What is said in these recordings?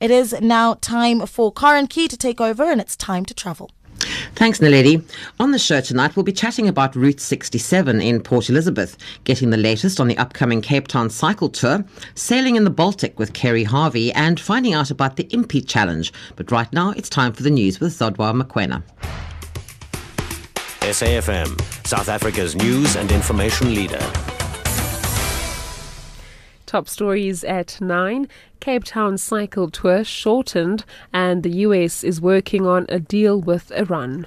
It is now time for Karen Key to take over, and it's time to travel. Thanks, Naledi. On the show tonight, we'll be chatting about Route 67 in Port Elizabeth, getting the latest on the upcoming Cape Town cycle tour, sailing in the Baltic with Keri Harvey, and finding out about the Impi Challenge. But right now, it's time for the news with Zodwa Makwena. SAFM, South Africa's news and information leader. Top stories at 9. Cape Town cycle tour shortened, and the US is working on a deal with Iran.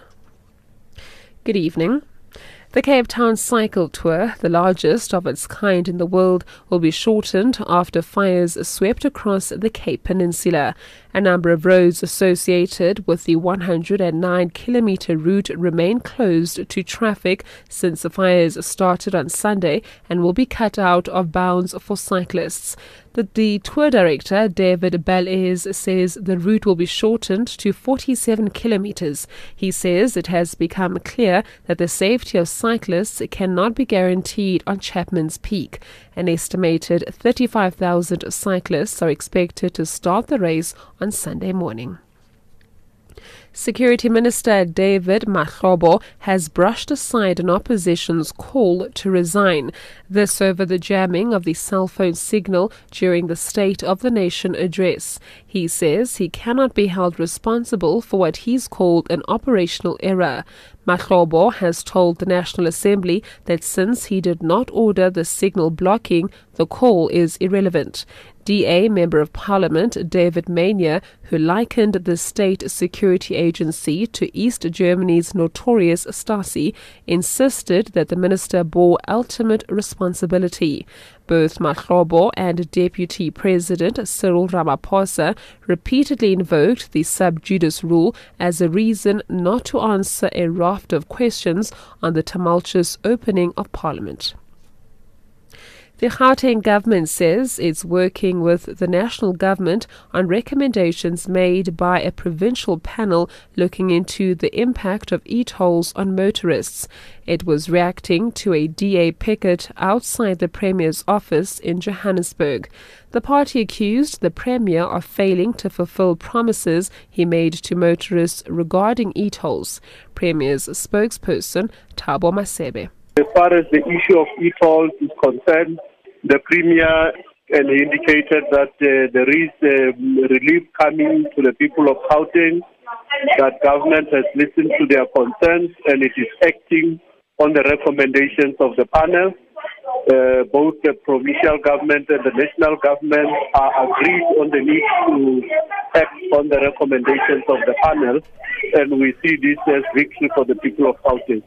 Good evening. The Cape Town Cycle Tour, the largest of its kind in the world, will be shortened after fires swept across the Cape Peninsula. A number of roads associated with the 109 kilometer route remain closed to traffic since the fires started on Sunday and will be cut out of bounds for cyclists. The, the tour director, David Bellairs, says the route will be shortened to 47 kilometers. He says it has become clear that the safety of cyclists cannot be guaranteed on Chapman's Peak. An estimated 35,000 cyclists are expected to start the race on Sunday morning. Security Minister David Mahlobo has brushed aside an opposition's call to resign. This over the jamming of the cell phone signal during the State of the Nation address. He says he cannot be held responsible for what he's called an operational error. Mahlobo has told the National Assembly that since he did not order the signal blocking, the call is irrelevant. DA Member of Parliament David Maynier, who likened the state security agency to East Germany's notorious Stasi, insisted that the minister bore ultimate responsibility. Both Mahlobo and Deputy President Cyril Ramaphosa repeatedly invoked the sub judice rule as a reason not to answer a raft of questions on the tumultuous opening of Parliament. The Gauteng government says it's working with the national government on recommendations made by a provincial panel looking into the impact of e-tolls on motorists. It was reacting to a DA picket outside the Premier's office in Johannesburg. The party accused the Premier of failing to fulfill promises he made to motorists regarding e-tolls. Premier's spokesperson, Thabo Masebe. As far as the issue of e-tolls is concerned, the Premier and he indicated that uh, there is relief coming to the people of Gauteng, that government has listened to their concerns and it is acting on the recommendations of the panel. Uh, both the provincial government and the national government are agreed on the need to act on the recommendations of the panel, and we see this as victory for the people of Gauteng.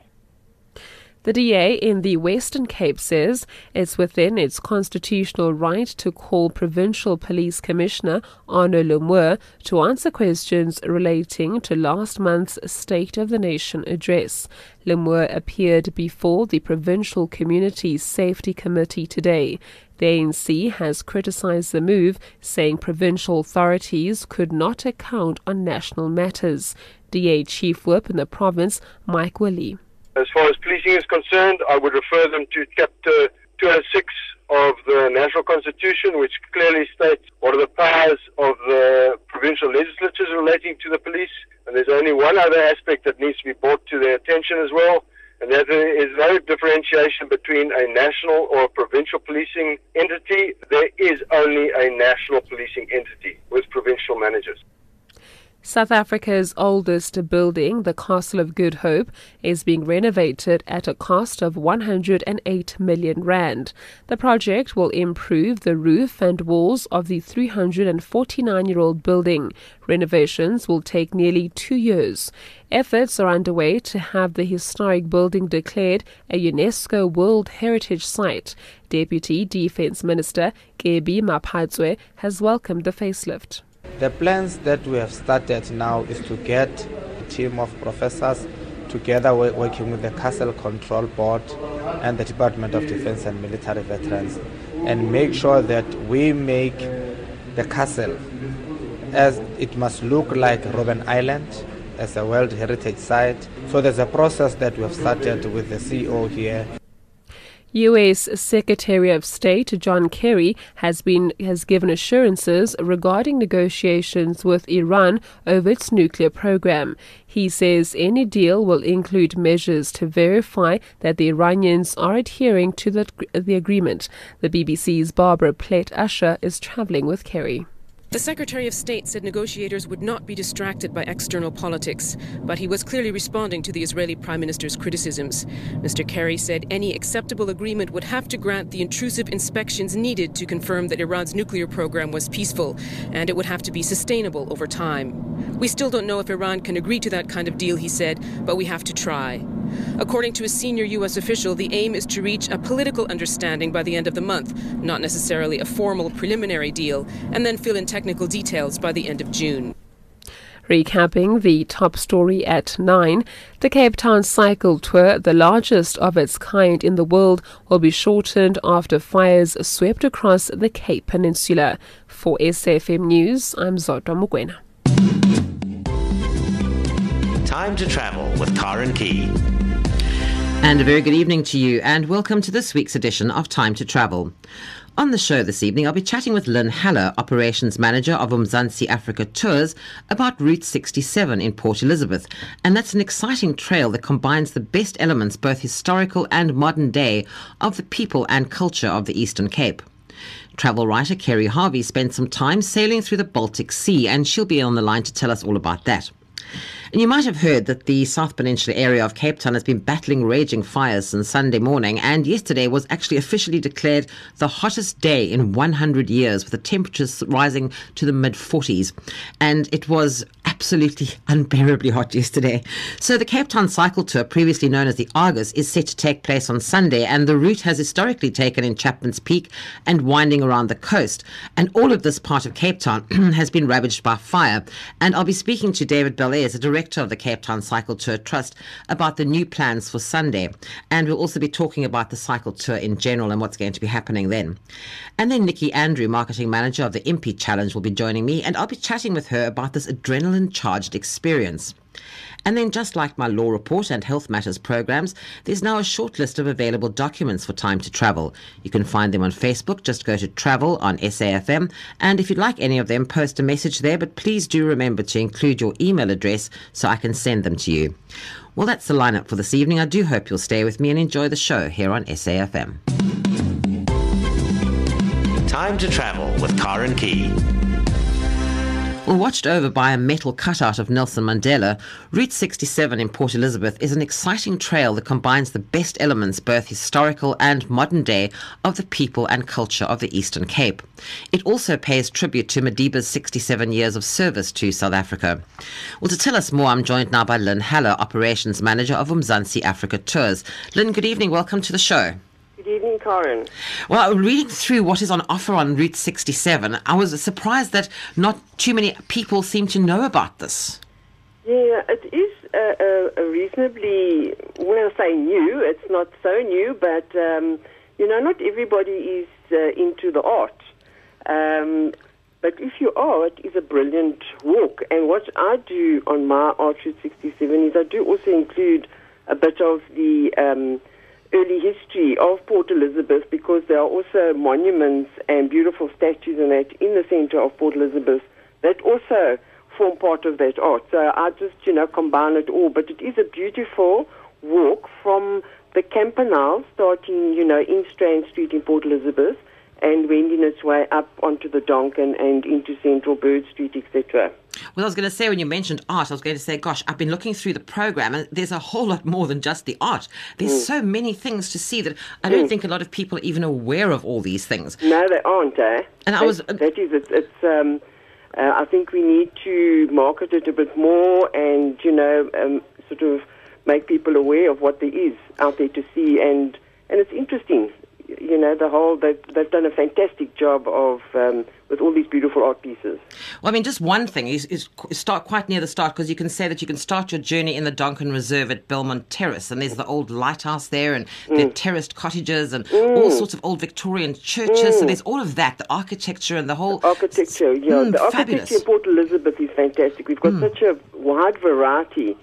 The DA in the Western Cape says it's within its constitutional right to call Provincial Police Commissioner Arno Lamoer to answer questions relating to last month's State of the Nation address. Lamoer appeared before the Provincial Community Safety Committee today. The ANC has criticized the move, saying provincial authorities could not account on national matters. DA Chief Whip in the province, Mike Willie. As far as policing is concerned, I would refer them to Chapter 206 of the National Constitution, which clearly states what are the powers of the provincial legislatures relating to the police. And there's only one other aspect that needs to be brought to their attention as well, and that is no differentiation between a national or a provincial policing entity. There is only a national policing entity with provincial managers. South Africa's oldest building, the Castle of Good Hope, is being renovated at a cost of 108 million rand. The project will improve the roof and walls of the 349-year-old building. Renovations will take nearly 2 years. Efforts are underway to have the historic building declared a UNESCO World Heritage Site. Deputy Defence Minister Kebby Maphatsoe has welcomed the facelift. The plans that we have started now is to get a team of professors together working with the Castle Control Board and the Department of Defense and Military Veterans and make sure that we make the castle as it must look like Robben Island as a World Heritage Site. So there's a process that we have started with the CEO here U.S. Secretary of State John Kerry has been has given assurances regarding negotiations with Iran over its nuclear program. He says any deal will include measures to verify that the Iranians are adhering to the, the agreement. The BBC's Barbara Plett Usher is traveling with Kerry. The Secretary of State said negotiators would not be distracted by external politics, but he was clearly responding to the Israeli Prime Minister's criticisms. Mr. Kerry said any acceptable agreement would have to grant the intrusive inspections needed to confirm that Iran's nuclear program was peaceful, and it would have to be sustainable over time. We still don't know if Iran can agree to that kind of deal, he said, but we have to try. According to a senior U.S. official, the aim is to reach a political understanding by the end of the month, not necessarily a formal preliminary deal, and then fill in technical details by the end of June. Recapping the top story at 9, the Cape Town Cycle Tour, the largest of its kind in the world, will be shortened after fires swept across the Cape Peninsula. For SAFM News, I'm Zodwa Mugwena. Time to travel with Karen Key. And a very good evening to you, and welcome to this week's edition of Time to Travel. On the show this evening, I'll be chatting with Lyn Heller, Operations Manager of Umzantsi Afrika Tours, about Route 67 in Port Elizabeth. And that's an exciting trail that combines the best elements, both historical and modern day, of the people and culture of the Eastern Cape. Travel writer Keri Harvey spent some time sailing through the Baltic Sea, and she'll be on the line to tell us all about that. And you might have heard that the South Peninsula area of Cape Town has been battling raging fires since Sunday morning, and yesterday was actually officially declared the hottest day in 100 years, with the temperatures rising to the mid 40s. And it was absolutely unbearably hot yesterday. So the Cape Town Cycle Tour, previously known as the Argus, is set to take place on Sunday, and the route has historically taken in Chapman's Peak and winding around the coast. And all of this part of Cape Town has been ravaged by fire. And I'll be speaking to David Bellairs, the director of the Cape Town Cycle Tour Trust, about the new plans for Sunday. And we'll also be talking about the cycle tour in general and what's going to be happening then. And then Nikki Andrew, marketing manager of the Impi Challenge, will be joining me, and I'll be chatting with her about this adrenaline charged experience. And then, just like my law report and health matters programs, there's now a short list of available documents for time to travel. You can find them on Facebook. Just go to travel on SAFM. And if you'd like any of them, post a message there. But please do remember to include your email address so I can send them to you. Well, that's the lineup for this evening. I do hope you'll stay with me and enjoy the show here on SAFM. Time to travel with Karen Key. Well, watched over by a metal cutout of Nelson Mandela, Route 67 in Port Elizabeth is an exciting trail that combines the best elements, both historical and modern day, of the people and culture of the Eastern Cape. It also pays tribute to Madiba's 67 years of service to South Africa. Well, to tell us more, I'm joined now by Lyn Heller, Operations Manager of Umzantsi Afrika Tours. Lyn, good evening. Welcome to the show. Good evening, Karen. Well, reading through what is on offer on Route 67, I was surprised that not too many people seem to know about this. Yeah, it is a, a, reasonably, when I say new, it's not so new, but, um, you know, not everybody is uh, into the art. Um, but if you are, it is a brilliant walk. And what I do on my Art Route 67 is I do also include a bit of the um, early history of Port Elizabeth because there are also monuments and beautiful statues and that in the center of Port Elizabeth that also form part of that art. So I just, you know, combine it all. But it is a beautiful walk from the Campanile starting, you know, in Strand Street in Port Elizabeth and wending its way up onto the Donkin and into Central Bird Street, etc. Well, I was going to say, when you mentioned art, I was going to say, gosh, I've been looking through the program and there's a whole lot more than just the art. There's mm. so many things to see that I don't mm. think a lot of people are even aware of all these things. No, they aren't, eh? And that, I was. that is, it's, it's um, uh, I think we need to market it a bit more and, you know, um, sort of make people aware of what there is out there to see. And, and it's interesting know, the whole, they've, they've done a fantastic job of, um, with all these beautiful art pieces. Well, I mean, just one thing is, is start quite near the start because you can say that you can start your journey in the Donkin Reserve at Belmont Terrace, and there's the old lighthouse there, and mm. the terraced cottages, and mm. all sorts of old Victorian churches. Mm. So there's all of that, the architecture and the whole the architecture. Yeah, mm, the fabulous. architecture in Port Elizabeth is fantastic. We've got Mm. such a wide variety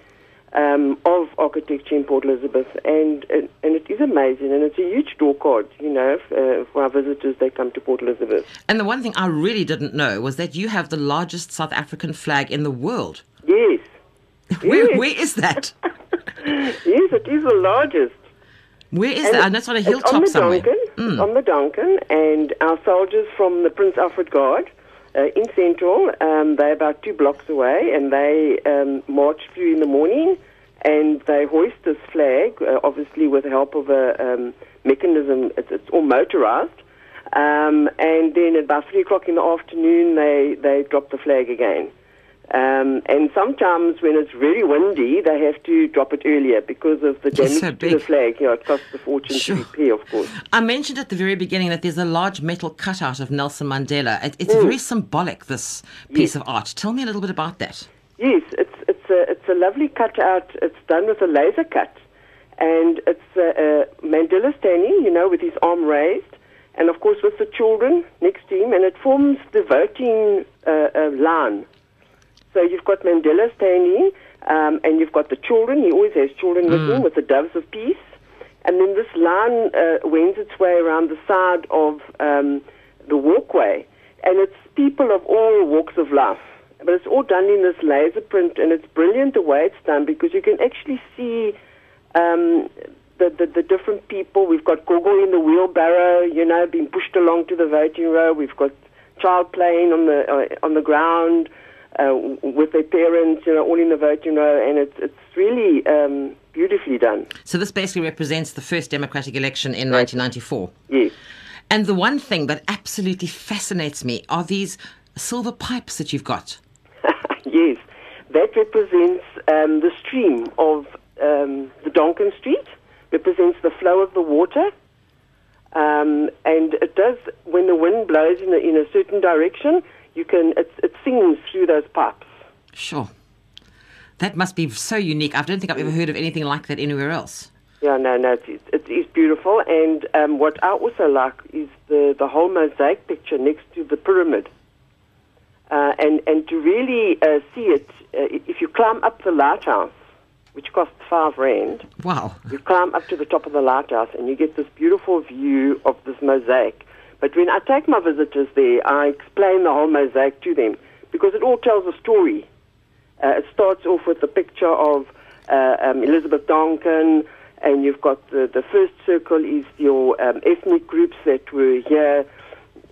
um, of architecture in Port Elizabeth, and, and and it is amazing, and it's a huge door card, you know, f- uh, for our visitors that come to Port Elizabeth. And the one thing I really didn't know was that you have the largest South African flag in the world. Yes, Where, Yes. where is that? yes, it is the largest. Where is And that? And that's on a it's on hilltop the somewhere. Donkin, It's on the Donkin, and our soldiers from the Prince Alfred Guard uh, in Central, um, they're about two blocks away, and they um, march through in the morning, and they hoist this flag, uh, obviously with the help of a um, mechanism. It's, it's all motorized. Um, and then at about three o'clock in the afternoon, they, they drop the flag again. Um, and sometimes when it's very windy, they have to drop it earlier because of the damage so to the flag. You know, it costs a fortune Sure. to repair, of course. I mentioned at the very beginning that there's a large metal cutout of Nelson Mandela. It, Mm. it's very symbolic, this piece of art. Tell me a little bit about that. Yes, it's it's a it's a lovely cutout. It's done with a laser cut, and it's uh, uh, Mandela standing, you know, with his arm raised, and of course with the children next to him, and it forms the voting uh, uh, line. So you've got Mandela standing, um, and you've got the children. He always has children with him with the doves of peace. And then this line uh, wends its way around the side of um, the walkway. And it's people of all walks of life. But it's all done in this laser print, and it's brilliant the way it's done because you can actually see um, the, the, the different people. We've got Gogo in the wheelbarrow, you know, being pushed along to the voting row. We've got child playing on the uh, on the ground uh, with their parents, you know, all in the vote, you know, and it's it's really um, beautifully done. So this basically represents the first democratic election in 1994. Yes. And the one thing that absolutely fascinates me are these silver pipes that you've got. yes, that represents um, the stream of um, the Donkin Street, represents the flow of the water, um, and it does when the wind blows in a, in a certain direction. You can it, it sings through those pipes. Sure. That must be so unique. I don't think I've ever heard of anything like that anywhere else. Yeah, no, no, it is, it is beautiful. And um, what I also like is the, the whole mosaic picture next to the pyramid. Uh, and, and to really uh, see it, uh, if you climb up the lighthouse, which costs five rand, Wow. you climb up to the top of the lighthouse and you get this beautiful view of this mosaic. But when I take my visitors there, I explain the whole mosaic to them because it all tells a story. Uh, it starts off with a picture of uh, um, Elizabeth Donkin, and you've got the, the first circle is your um, ethnic groups that were here,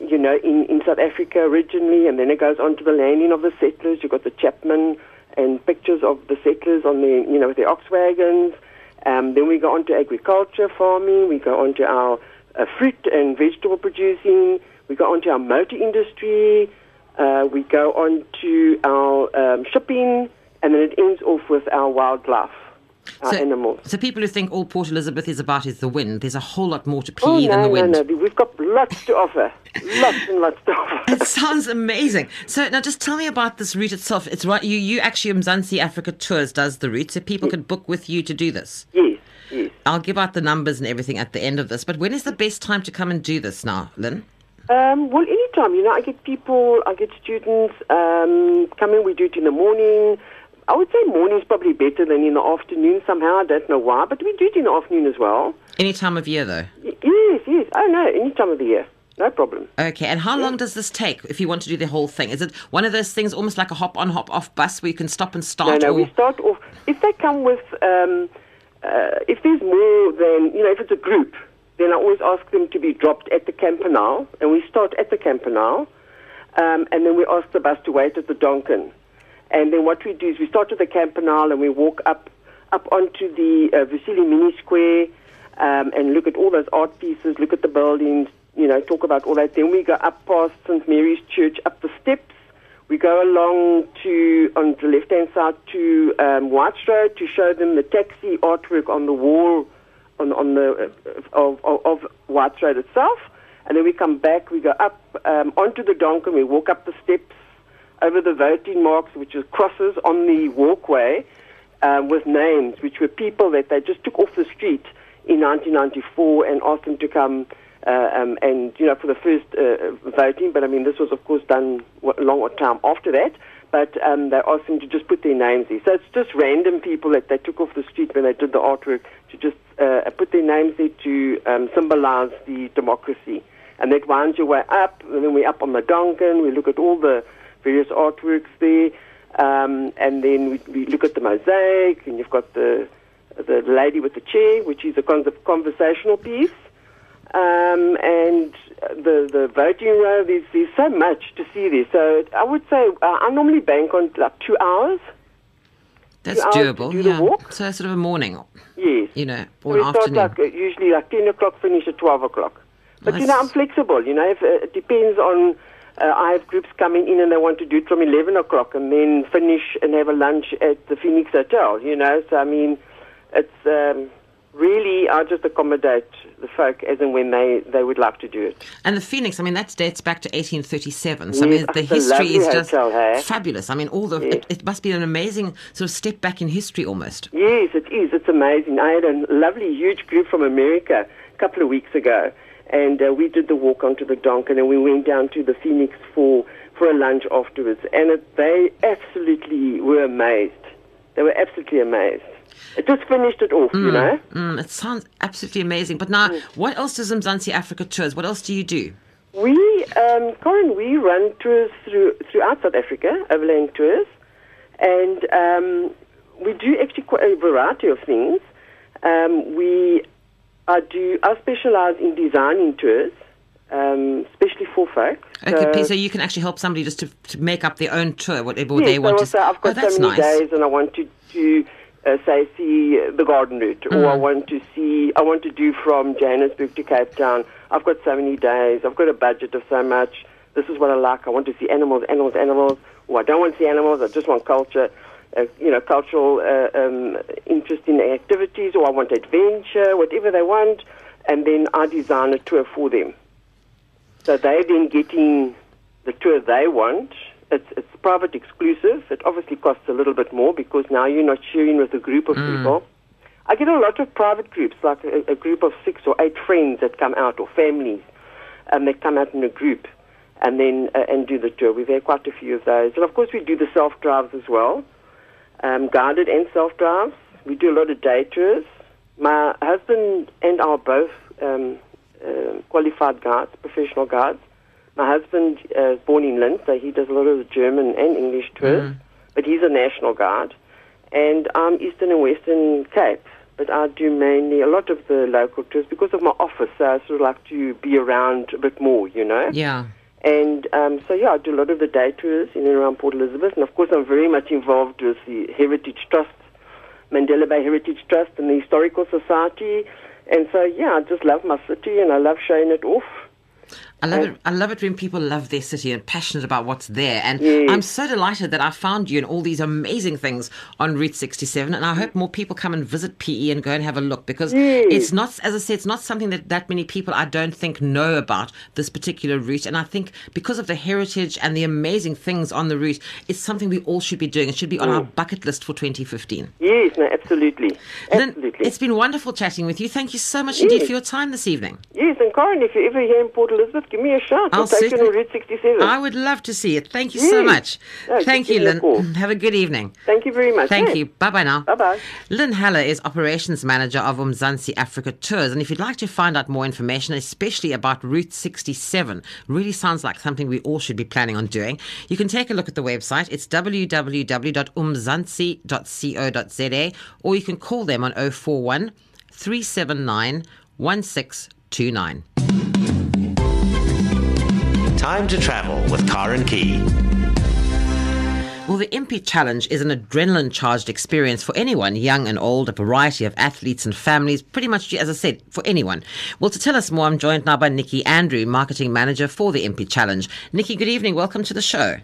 you know, in, in South Africa originally, and then it goes on to the landing of the settlers. You've got the Chapman and pictures of the settlers on the, you know, with ox wagons. Um, then we go on to agriculture, farming. We go on to our uh, fruit and vegetable producing. We go on to our motor industry. Uh, we go on to our um, shipping, and then it ends off with our wildlife, our So- animals. So people who think all Port Elizabeth is about is the wind, there's a whole lot more to PE Oh, than no, the no, wind. no. We've got lots to offer. lots and lots to offer. It sounds amazing. So now, just tell me about this route itself. It's right. You, you actually, Mzansi Africa Tours does the route, so people can book with you to do this. Yes, yes. I'll give out the numbers and everything at the end of this. But when is the best time to come and do this now, Lyn? Um, well, anytime, you know, I get people, I get students um, come in, we do it in the morning. I would say morning is probably better than in the afternoon somehow. I don't know why, but we do it in the afternoon as well. Any time of year, though. Y- yes, yes. Oh, no, any time of the year. No problem. Okay. And how long does this take if you want to do the whole thing? Is it one of those things, almost like a hop on, hop off bus, where you can stop and No, start? no, or... we start off. If they come with, um, uh, if there's more than, you know, if it's a group, then I always ask them to be dropped at the Campanile, and we start at the Campanile, um, and then we ask the bus to wait at the Donkin. And then what we do is we start at the Campanile and we walk up up onto the uh, Vuyisile Mini Square um, and look at all those art pieces, look at the buildings, you know, talk about all that. Then we go up past St. Mary's Church, up the steps. We go along to, on the left-hand side, to um, White Road to show them the taxi artwork on the wall on, on the, uh, of, of, of White Road itself. And then we come back, we go up um, onto the Donkin, we walk up the steps, over the voting marks, which is crosses on the walkway uh, with names, which were people that they just took off the street in 1994 and asked them to come um, and, you know, for the first uh, voting. But I mean, this was, of course, done a long time after that. but um, they asked them to just put their names there. So it's just random people that they took off the street when they did the artwork to just uh, put their names there to um, symbolize the democracy. And that winds your way up, and then we're up on the Donkin, we look at all the various artworks there, um, and then we, we look at the mosaic, and you've got the the lady with the chair, which is a con- conversational piece, um, and the the voting row. There's there's so much to see there. So I would say uh, I normally bank on like two hours. That's to doable. do yeah. So sort of a morning, Yes. you know, or we an start afternoon. like uh, usually like ten o'clock, finish at twelve o'clock. But you know, I'm flexible. You know, if, uh, it depends on. Uh, I have groups coming in and they want to do it from eleven o'clock and then finish and have a lunch at the Phoenix Hotel. You know, so I mean, it's um, really I just accommodate the folk as and when they they would like to do it. And the Phoenix, I mean, that dates back to 1837. So, I mean, the history is just hotel, hey? fabulous. I mean, all the Yes. it, it must be an amazing sort of step back in history almost. Yes, it is. It's amazing. I had a lovely, huge group from America a couple of weeks ago, and uh, we did the walk onto the Donkin, and we went down to the Phoenix for for a lunch afterwards, and it, they absolutely were amazed. They were absolutely amazed. It just finished it off, you know. Mm, it sounds absolutely amazing. But now, what else does Mzansi Africa Tours, what else do you do? We, um, Karen, we run tours through throughout South Africa, overland tours, and um, we do actually quite a variety of things. Um, we I do I specialize in designing tours, um, especially for folk. Okay, So- so you can actually help somebody just to, to make up their own tour, whatever yes, they so want to also I've got oh, so many nice. days, and I want to to uh, say see the garden route, or Mm. I want to see I want to do from Johannesburg to Cape Town. I've got so many days. I've got a budget of so much. This is what I like. I want to see animals, animals, animals. Or I don't want to see animals. I just want culture. Uh, you know, cultural uh, um, interest in activities, or I want adventure, whatever they want, and then I design a tour for them. So they're then getting the tour they want. It's, it's private exclusive. It obviously costs a little bit more because now you're not sharing with a group of people. I get a lot of private groups, like a, a group of six or eight friends that come out, or families, and they come out in a group and then uh, and do the tour. We've had quite a few of those, and of course we do the self drives as well, um, guided and self drives. We do a lot of day tours. My husband and I are both um, uh, qualified guides, professional guides. My husband uh, is born in Linz, so he does a lot of the German and English tours, but he's a national Guard. And I'm Eastern and Western Cape, but I do mainly a lot of the local tours because of my office, so I sort of like to be around a bit more, you know? Yeah. And um, so, yeah, I do a lot of the day tours in and around Port Elizabeth. And of course, I'm very much involved with the Heritage Trust, Mandela Bay Heritage Trust, and the Historical Society. And so, yeah, I just love my city and I love showing it off. I love it. I love it when people love their city and passionate about what's there. And Yes. I'm so delighted that I found you and all these amazing things on Route 67. And I hope more people come and visit PE and go and have a look because Yes. it's not, as I said, it's not something that that many people I don't think know about this particular route. And I think because of the heritage and the amazing things on the route, it's something we all should be doing. It should be on our bucket list for 2015. Yes, no, absolutely. Absolutely. it's been wonderful chatting with you. Thank you so much indeed for your time this evening. yes, and Karen, if you're ever here in Port Elizabeth, give me a shout. I'll I'll take you on Route 67. I would love to see it. Thank you so much. No, Thank you, Lyn. call. Have a good evening. Thank you very much. Thank Hey. you. Bye bye now. Bye-bye. Lyn Heller is operations manager of Umzantsi Afrika Tours. And if you'd like to find out more information, especially about Route 67, really sounds like something we all should be planning on doing, you can take a look at the website. It's www.umzansi.co.za or you can call them on 041 379 1629. Time to travel with Karen Key. Well, the Impi Challenge is an adrenaline charged experience for anyone, young and old, a variety of athletes and families, pretty much, as I said, for anyone. Well, to tell us more, I'm joined now by Nikki Andrew, marketing manager for the Impi Challenge. Nikki, good evening. Welcome to the show.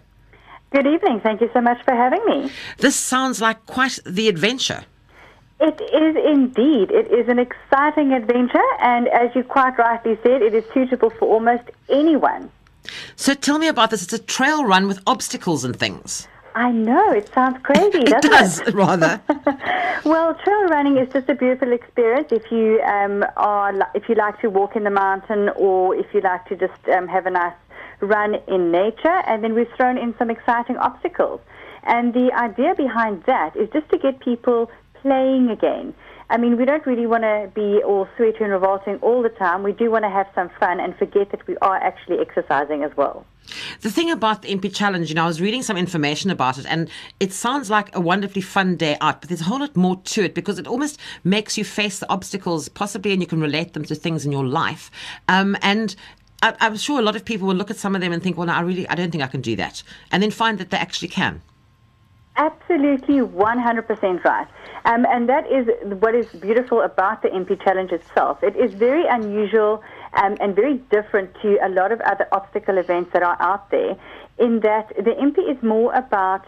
Good evening. Thank you so much for having me. This sounds like quite the adventure. It is indeed. It is an exciting adventure, and as you quite rightly said, it is suitable for almost anyone. So tell me about this. It's a trail run with obstacles and things. I know it sounds crazy, It does, it? rather. Well, trail running is just a beautiful experience if you um, are if you like to walk in the mountain or if you like to just um, have a nice run in nature. And then we've thrown in some exciting obstacles. And the idea behind that is just to get people playing again. I mean, we don't really want to be all sweaty and revolting all the time. We do want to have some fun and forget that we are actually exercising as well. The thing about the Impi Challenge, you know, I was reading some information about it, and it sounds like a wonderfully fun day out, but there's a whole lot more to it because it almost makes you face the obstacles, possibly, and you can relate them to things in your life. Um, and I, I'm sure a lot of people will look at some of them and think, well, no, I really, I don't think I can do that, and then find that they actually can. Absolutely, 100% right. Um, and that is what is beautiful about the Impi Challenge itself. It is very unusual um, and very different to a lot of other obstacle events that are out there, in that the Impi is more about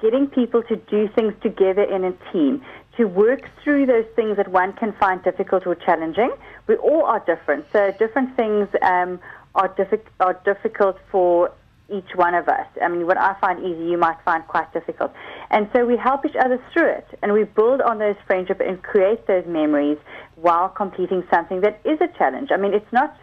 getting people to do things together in a team, to work through those things that one can find difficult or challenging. We all are different, so different things um, are, diffi- are difficult for each one of us. I mean, what I find easy, you might find quite difficult. And so we help each other through it, and we build on those friendships and create those memories while completing something that is a challenge. I mean, it's not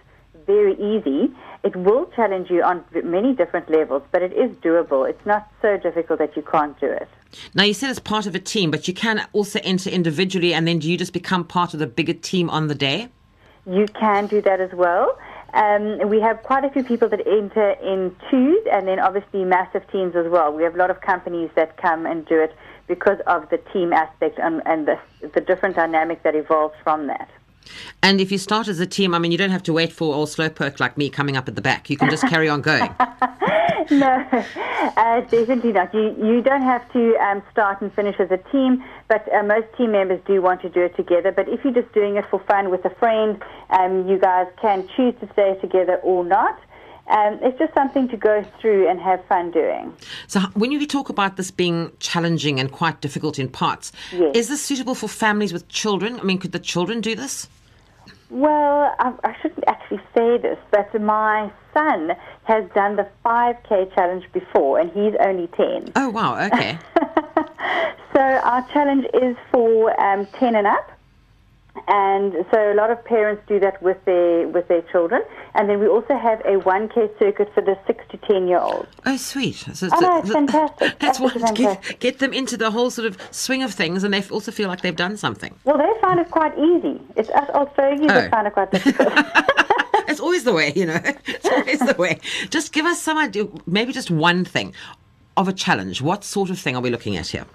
very easy. It will challenge you on many different levels, but it is doable. It's not so difficult that you can't do it. Now, you said it's part of a team, but you can also enter individually, and then do you just become part of the bigger team on the day? You can do that as well. Um, we have quite a few people that enter in twos and then obviously massive teams as well. We have a lot of companies that come and do it because of the team aspect and, and the, the different dynamic that evolves from that. And if you start as a team, I mean, you don't have to wait for all slowpoke like me coming up at the back. You can just carry on going. no, uh, definitely not. You you don't have to um, start and finish as a team, but uh, most team members do want to do it together. But if you're just doing it for fun with a friend, um, you guys can choose to stay together or not. Um, it's just something to go through and have fun doing. So, when you talk about this being challenging and quite difficult in parts, Yes. is this suitable for families with children? I mean, could the children do this? Well, I, I shouldn't actually say this, but my son has done the 5K challenge before, and he's only 10. Oh, wow, okay. So our challenge is for um, 10 and up. And so a lot of parents do that with their with their children, and then we also have a 1k circuit for the six to 10 year olds. Oh, sweet. So, Oh, no, it's fantastic. That's what get, get them into the whole sort of swing of things, and they also feel like they've done something. Well, they find it quite easy. It's us old fogies Oh. that find it quite difficult. It's always the way, you know. It's always the way. Just give us some idea, maybe just one thing of a challenge. What sort of thing are we looking at here?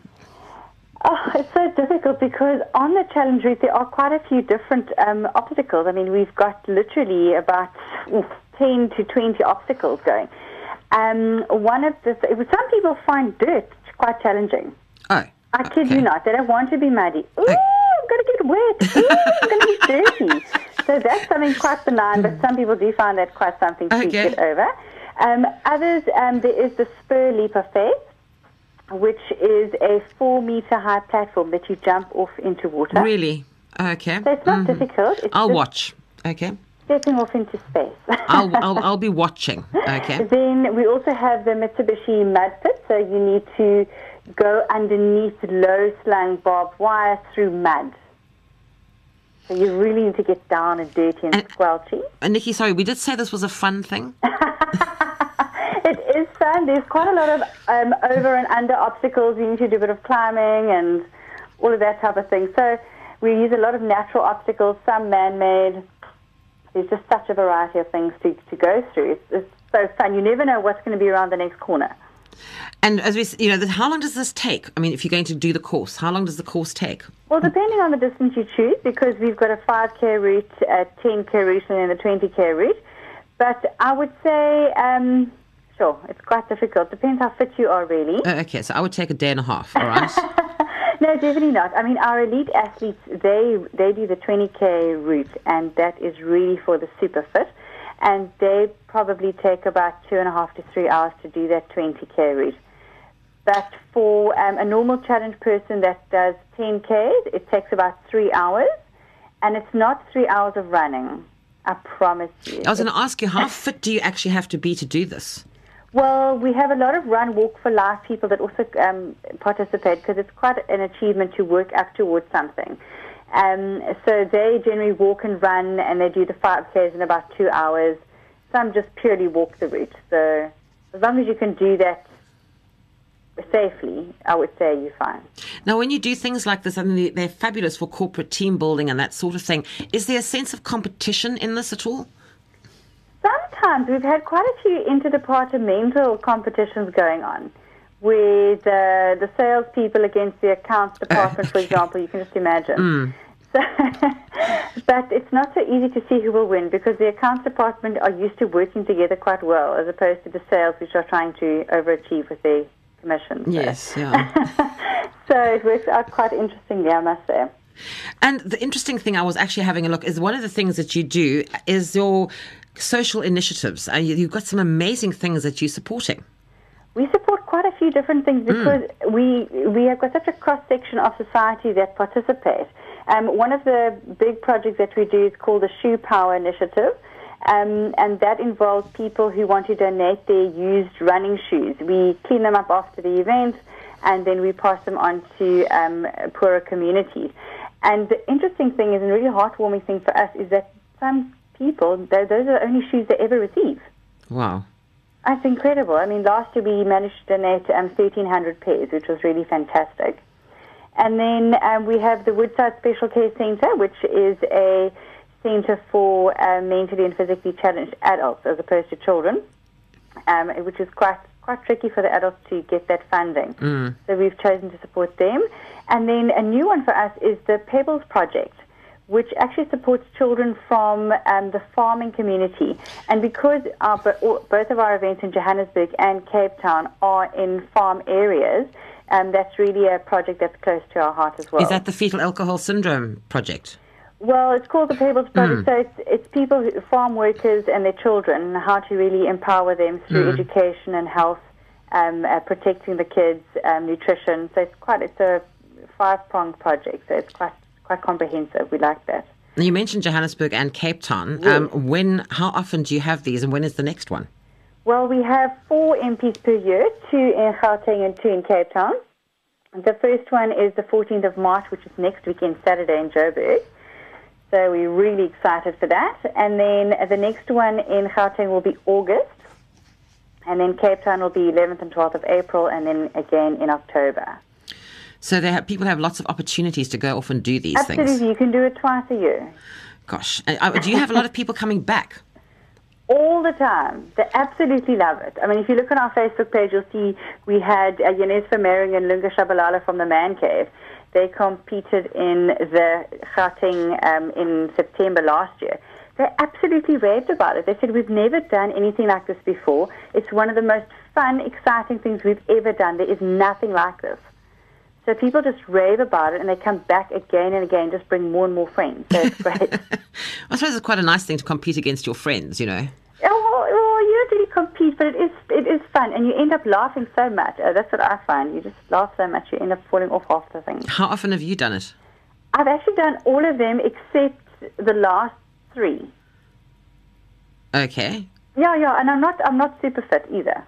It's difficult because on the challenge route there are quite a few different um, obstacles. I mean, we've got literally about oof, 10 to 20 obstacles going. Um, one of the some people find dirt quite challenging. Oh, I kid you not. They don't want to be muddy. Ooh, I'm going to get wet. Ooh, I'm going to be dirty. So that's something quite benign, but some people do find that quite something to Okay. get over. Um, others, um, there is the spur leap of faith, which is a four meter high platform that you jump off into water. really? Okay. So it's not Mhm. difficult. It's I'll watch. Okay. stepping off into space. I'll, I'll, I'll be watching. Okay. Then we also have the Mitsubishi mud pit, so you need to go underneath low slung barbed wire through mud. So you really need to get down and dirty and, squelchy. And Nikki, sorry, we did say this was a fun thing. It is fun. There's quite a lot of um, over and under obstacles. You need to do a bit of climbing and all of that type of thing. So we use a lot of natural obstacles, some man-made. There's just such a variety of things to, to go through. It's, it's so fun. You never know what's going to be around the next corner. And as we, you know, how long does this take? I mean, if you're going to do the course, how long does the course take? Well, depending on the distance you choose, because we've got a 5k route, a 10k route, and then a 20k route. But I would say, um, sure, it's quite difficult. Depends how fit you are, really. Uh, okay, so I would take a day and a half. All right. No, definitely not. I mean, our elite athletes, they they do the 20k route, and that is really for the super fit. And they probably take about two and a half to three hours to do that 20k route. But for um, a normal challenge person that does 10K, it takes about three hours, and it's not three hours of running. I promise you. I was going to ask you, how fit do you actually have to be to do this? Well, we have a lot of run, walk for life people that also um, participate because it's quite an achievement to work up towards something. Um, so they generally walk and run, and they do the 5Ks in about two hours. Some just purely walk the route. So as long as you can do that safely, I would say you're fine. Now, when you do things like this, I mean, they- they're fabulous for corporate team building and that sort of thing. Is there a sense of competition in this at all? Sometimes we've had quite a few interdepartmental competitions going on with uh, the salespeople against the accounts department, for example. You can just imagine. So, but it's not so easy to see who will win because the accounts department are used to working together quite well, as opposed to the sales, which are trying to overachieve with their commissions. So- Yes, yeah. So it works out quite interestingly, I must say. and the interesting thing, I was actually having a look, is one of the things that you do is your social initiatives. Uh, you- You've got some amazing things that you're supporting. We support quite a few different things because we we have got such a cross section of society that participate. Um, one of the big projects that we do is called the Shoe Power Initiative, um, and that involves people who want to donate their used running shoes. We clean them up after the event, and then we pass them on to um, poorer communities. And the interesting thing is, and really heartwarming thing for us, is that some people, tho- those are the only shoes they ever receive. Wow. That's incredible. I mean, last year we managed to donate um, 1,300 pairs, which was really fantastic. And then um, we have the Woodside Special Care Centre, which is a centre for uh, mentally and physically challenged adults as opposed to children, um, which is quite quite tricky for the adults to get that funding. So we've chosen to support them. And then a new one for us is the Pebbles Project, which actually supports children from um, the farming community. And because our, both of our events in Johannesburg and Cape Town are in farm areas, um, that's really a project that's close to our heart as well. Is that the fetal alcohol syndrome project? Well, it's called the Pebbles Project. So it's, it's people, who, farm workers and their children, how to really empower them through education and health, um, uh, protecting the kids, um, nutrition. So it's quite it's a five pronged project. So it's quite quite comprehensive. We like that. You mentioned Johannesburg and Cape Town. Um, when, how often do you have these, and when is the next one? Well, we have four Impis per year, two in Gauteng and two in Cape Town. The first one is the 14th of March, which is next weekend, Saturday in Joburg. So we're really excited for that. And then the next one in Gauteng will be August. And then Cape Town will be 11th and 12th of April, and then again in October. So they have, people have lots of opportunities to go off and do these Absolutely, things. you can do it twice a year. Gosh, Uh, do you have a lot of people coming back? all the time. They absolutely love it. I mean, if you look on our Facebook page, you'll see we had uh, Yanes Vermering and Lunga Shabalala from the Man Cave. They competed in the Gauteng um, in September last year. They absolutely raved about it. They said, We've never done anything like this before. It's one of the most fun, exciting things we've ever done. There is nothing like this. So people just rave about it and they come back again and again, just bring more and more friends. So it's great. I suppose it's quite a nice thing to compete against your friends, you know. Oh, well, you don't really compete, but it is it is fun, and you end up laughing so much. Uh, that's what I find. You just laugh so much, you end up falling off half the things. How often have you done it? I've actually done all of them except the last three. Okay. Yeah, yeah, and I'm not I'm not super fit either.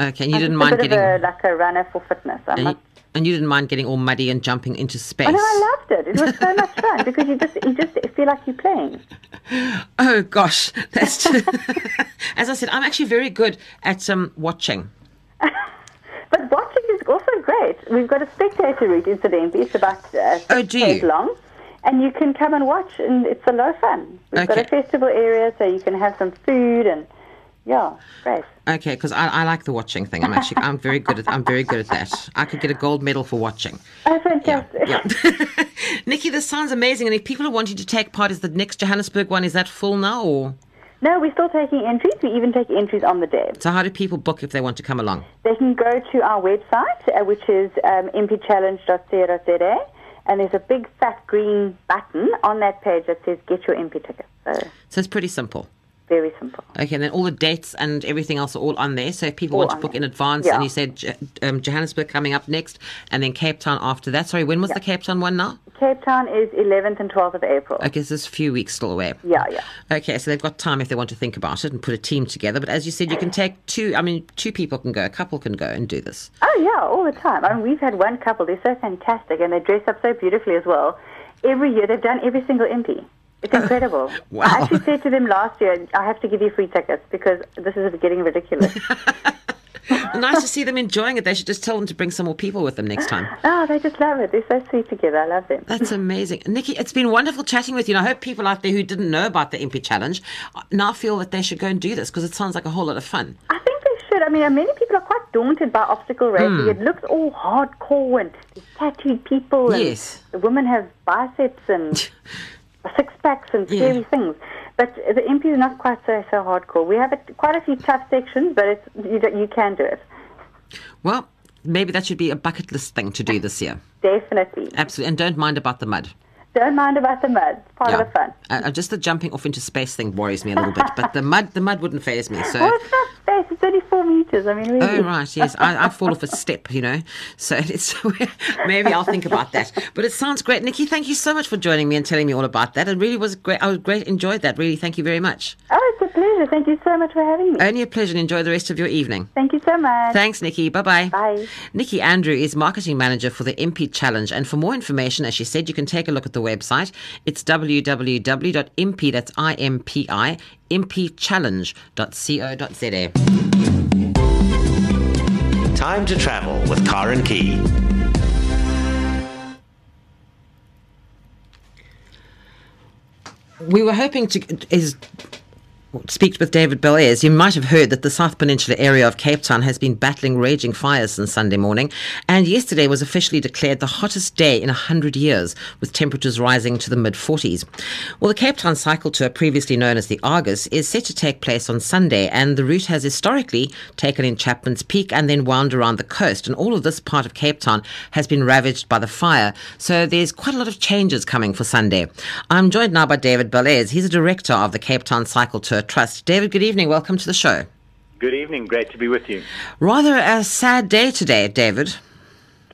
Okay, and you didn't mind a bit getting of a, like a runner for fitness. I'm and not. you, and you didn't mind getting all muddy and jumping into space. Oh, no, I loved it. It was so much fun because you just you just feel like you're playing. Oh gosh, that's too... as I said. I'm actually very good at um, watching. But watching is also great. We've got a spectator route, incidentally. It's about uh, six Oh, days long. And you can come and watch, and it's a lot of fun. We've got a festival area, so you can have some food, and yeah, great. Okay, because I, I like the watching thing. I'm actually I'm very good at I'm very good at that. I could get a gold medal for watching. Oh, fantastic. Yeah. Nikki, this sounds amazing. And if people are wanting to take part, is the next Johannesburg one is that full now or? No, we're still taking entries. We even take entries on the day. So how do people book if they want to come along? They can go to our website, uh, which is um, impichallenge.co.za, and there's a big fat green button on that page that says "Get your Impi ticket." So So it's pretty simple. Very simple. Okay, and then all the dates and everything else are all on there. So if people All want to book there. in advance, Yeah. and you said um, Johannesburg coming up next, and then Cape Town after that. Sorry, when was the Cape Town one now? Cape Town is 11th and 12th of April. Okay, so it's a few weeks still away. Yeah, yeah. Okay, so they've got time if they want to think about it and put a team together. But as you said, you can take two. I mean, two people can go, a couple can go and do this. Oh yeah, all the time. I mean, we've had one couple. They're so fantastic, and they dress up so beautifully as well. Every year, they've done every single Impi. It's incredible. Wow. I actually said to them last year, I have to give you free tickets because this is getting ridiculous. nice to see them enjoying it. They should just tell them to bring some more people with them next time. Oh, they just love it. They're so sweet together. I love them. That's amazing. Nikki, it's been wonderful chatting with you. And I hope people out there who didn't know about the Impi Challenge uh, now feel that they should go and do this because it sounds like a whole lot of fun. I think they should. I mean, many people are quite daunted by obstacle racing. It looks all hardcore and tattooed people. And Yes. The women have biceps and six packs and scary things. But the Impi is not quite so so hardcore. We have a, quite a few tough sections, but it's you, you can do it. Well, maybe that should be a bucket list thing to do this year. Definitely. Absolutely. And don't mind about the mud. Don't mind about the mud. It's part of the fun. Uh, uh, just the jumping off into space thing worries me a little bit, but the mud, the mud wouldn't phase me. So. Well, it's not space. It's only four meters. I mean, really. Oh right, yes, I, I fall off a step, you know. So it's maybe I'll think about that. But it sounds great, Nikki. Thank you so much for joining me and telling me all about that. It really was great. I was great, enjoyed that. Really, thank you very much. Oh, it's a pleasure. Thank you so much for having me. Only a pleasure, and enjoy the rest of your evening. Thank you so much. Thanks, Nikki. Bye bye. Bye. Nikki Andrew is marketing manager for the Impi Challenge, and for more information, as she said, you can take a look at the website. It's www.impi. That's I M P I impichallenge.co.za. Time to travel with Karen Key. We were hoping to is speak with David Bellairs. You might have heard that the South Peninsula area of Cape Town has been battling raging fires since Sunday morning, and yesterday was officially declared the hottest day in 100 years, with temperatures rising to the mid 40s. Well, the Cape Town Cycle Tour, previously known as the Argus, is set to take place on Sunday, and the route has historically taken in Chapman's Peak and then wound around the coast, and all of this part of Cape Town has been ravaged by the fire. So there's quite a lot of changes coming for Sunday. I'm joined now by David Bellairs. He's a director of the Cape Town Cycle Tour Trust. David, good evening. Welcome to the show. Good evening. Great to be with you. Rather a sad day today, David.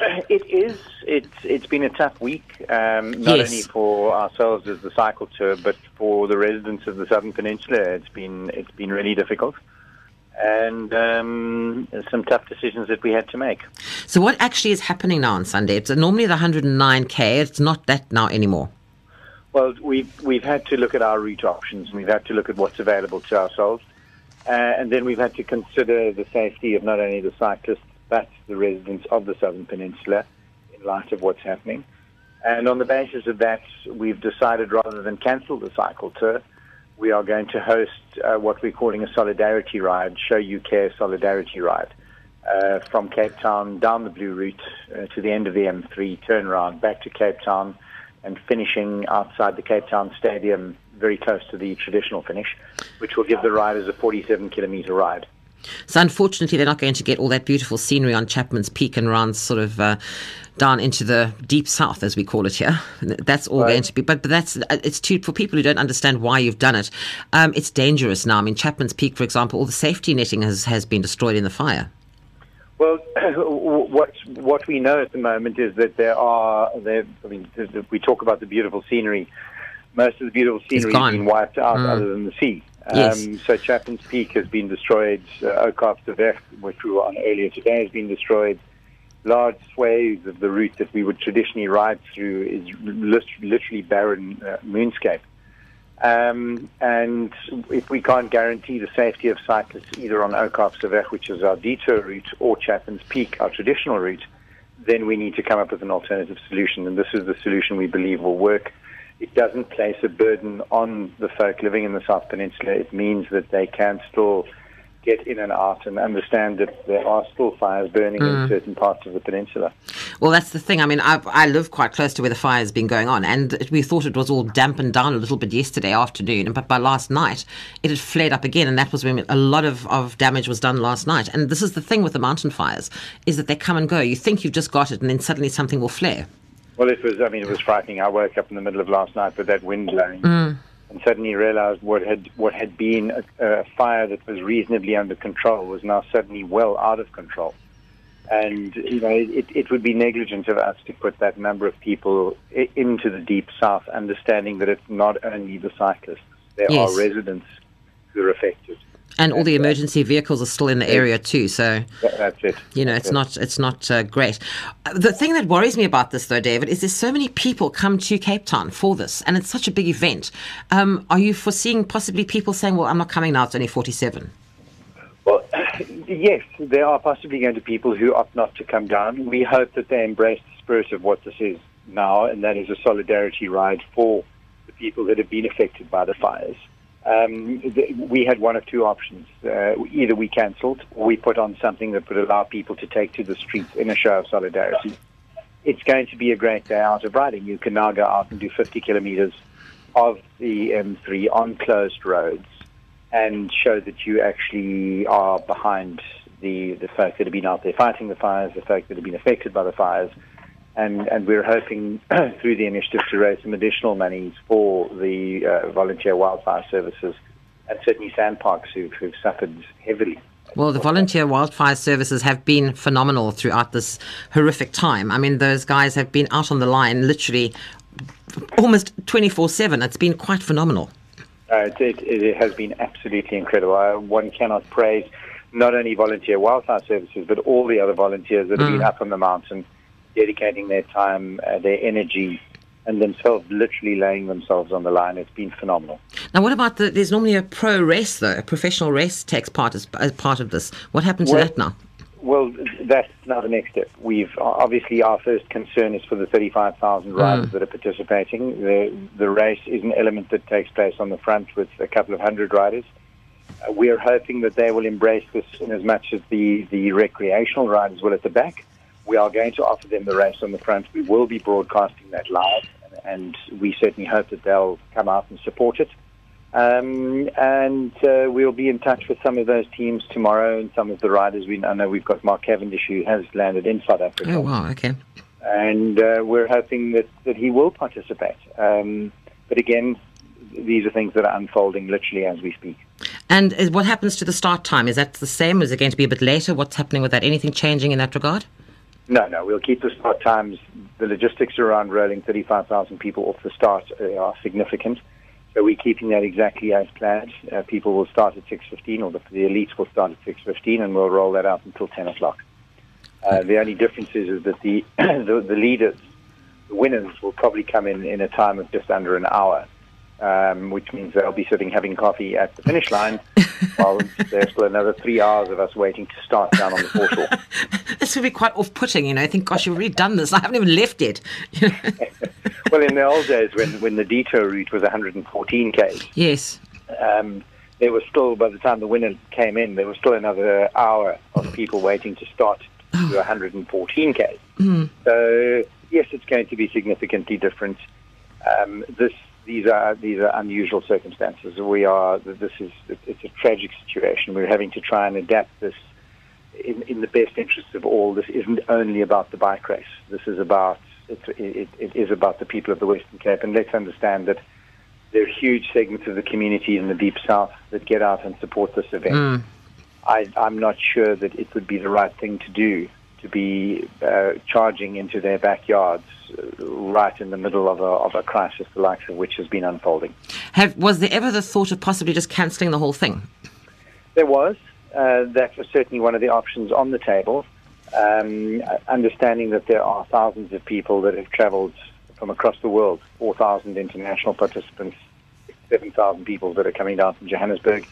It is. It's it's been a tough week, um, not Yes. only for ourselves as the cycle tour, but for the residents of the Southern Peninsula. It's been it's been really difficult, and um, some tough decisions that we had to make. So, what actually is happening now on Sunday? It's normally the 109k. It's not that now anymore. Well, we've we've had to look at our route options, we've had to look at what's available to ourselves, uh, and then we've had to consider the safety of not only the cyclists but the residents of the Southern Peninsula in light of what's happening. And on the basis of that, we've decided rather than cancel the cycle tour, we are going to host uh, what we're calling a solidarity ride, Show You Care Solidarity Ride, uh, from Cape Town down the Blue Route uh, to the end of the M3, turn around back to Cape Town, and finishing outside the Cape Town Stadium, very close to the traditional finish, which will give the riders a 47 kilometre ride. So, unfortunately, they're not going to get all that beautiful scenery on Chapman's Peak and round sort of uh, down into the deep south, as we call it here. That's all Right. going to be. But, but that's it's too for people who don't understand why you've done it. Um, it's dangerous now. I mean, Chapman's Peak, for example, all the safety netting has, has been destroyed in the fire. Well, what what we know at the moment is that there are there. I mean, we talk about the beautiful scenery. Most of the beautiful scenery has been wiped out, Mm. other than the sea. Yes. Um, so Chapman's Peak has been destroyed. Uh, Ou Kaapse Weg which we were on earlier today, has been destroyed. Large swathes of the route that we would traditionally ride through is literally barren uh, moonscape. Um, and if we can't guarantee the safety of cyclists either on Ou Kaapse Weg which is our detour route, or Chapman's Peak, our traditional route, then we need to come up with an alternative solution. And this is the solution we believe will work. It doesn't place a burden on the folk living in the South Peninsula. It means that they can still get in and out and understand that there are still fires burning in Mm. certain parts of the peninsula. Well, that's the thing. I mean, I, I live quite close to where the fire's been going on, and we thought it was all dampened down a little bit yesterday afternoon, but by last night it had flared up again, and that was when a lot of, of damage was done last night. And this is the thing with the mountain fires, is that they come and go. You think you've just got it, and then suddenly something will flare. Well, it was, I mean, it was frightening. I woke up in the middle of last night with that wind blowing. Mm. And suddenly realized what had what had been a, a fire that was reasonably under control was now suddenly well out of control. And you know, it, it would be negligent of us to put that number of people i- into the deep south, understanding that it's not only the cyclists; there Yes. are residents who are affected. And all the emergency vehicles are still in the area too, so that's it. you know That's it's it. not it's not uh, great. The thing that worries me about this, though, David, is there's so many people come to Cape Town for this, and it's such a big event. Um, are you foreseeing possibly people saying, "Well, I'm not coming now; it's only 47"? Well, yes, there are possibly going to be people who opt not to come down. We hope that they embrace the spirit of what this is now, and that is a solidarity ride for the people that have been affected by the fires. Um, th- we had one of two options. Uh, either we cancelled or we put on something that would allow people to take to the streets in a show of solidarity. It's going to be a great day out of riding. You can now go out and do 50 kilometres of the M3 on closed roads and show that you actually are behind the, the folk that have been out there fighting the fires, the folk that have been affected by the fires. And, and we're hoping through the initiative to raise some additional monies for the uh, volunteer wildfire services and certainly SANParks who've, who've suffered heavily. Well, the volunteer wildfire services have been phenomenal throughout this horrific time. I mean, those guys have been out on the line literally almost 24 7. It's been quite phenomenal. Uh, it, it, it has been absolutely incredible. Uh, one cannot praise not only volunteer wildfire services, but all the other volunteers that have been up on the mountain, dedicating their time, uh, their energy, and themselves literally laying themselves on the line. It's been phenomenal. Now, what about the? There's normally a pro race, though. A professional race takes part as, as part of this. What happened to Well- that now? Well, that's now the next step. We've obviously our first concern is for the 35,000 riders that are participating. The the race is an element that takes place on the front with a couple of hundred riders. Uh, we are hoping that they will embrace this in as much as the the recreational riders will at the back. We are going to offer them the race on the front. We will be broadcasting that live, and we certainly hope that they'll come out and support it. Um, and uh, we'll be in touch with some of those teams tomorrow and some of the riders. We I know we've got Mark Cavendish who has landed in South Africa, Oh, wow, okay. and uh, we're hoping that, that he will participate. Um, but again, these are things that are unfolding literally as we speak. And what happens to the start time? Is that the same? Is it going to be a bit later? What's happening with that? Anything changing in that regard? No, no, we'll keep the start times. The logistics around rolling 35,000 people off the start uh, are significant. So we're keeping that exactly as planned. Uh, people will start at 6.15, or the, the elites will start at 6.15, and we'll roll that out until 10 o'clock. Uh, the only difference is, is that the, the, the leaders, the winners, will probably come in in a time of just under an hour, um, which means they'll be sitting having coffee at the finish line while there's still another three hours of us waiting to start down on the foreshore. This would be quite off-putting, you know. I think, gosh, you've already done this. I haven't even left yet. well, in the old days, when, when the detour route was 114k. yes. um, there was still, by the time the winner came in, there was still another hour of people waiting to start to 114 k's. So yes, it's going to be significantly different. Um, this, these are these are unusual circumstances. We are. This is it's a tragic situation. We're having to try and adapt this in, in the best interests of all. This isn't only about the bike race. This is about it, it is about the people of the Western Cape. And let's understand that there are huge segments of the community in the deep south that get out and support this event. Hmm. I, I'm not sure that it would be the right thing to do to be uh, charging into their backyards uh, right in the middle of a, of a crisis, the likes of which has been unfolding. Have, was there ever the thought of possibly just cancelling the whole thing? There was. Uh, that was certainly one of the options on the table. Um, understanding that there are thousands of people that have travelled from across the world, 4,000 international participants, 7,000 people that are coming down from Johannesburg.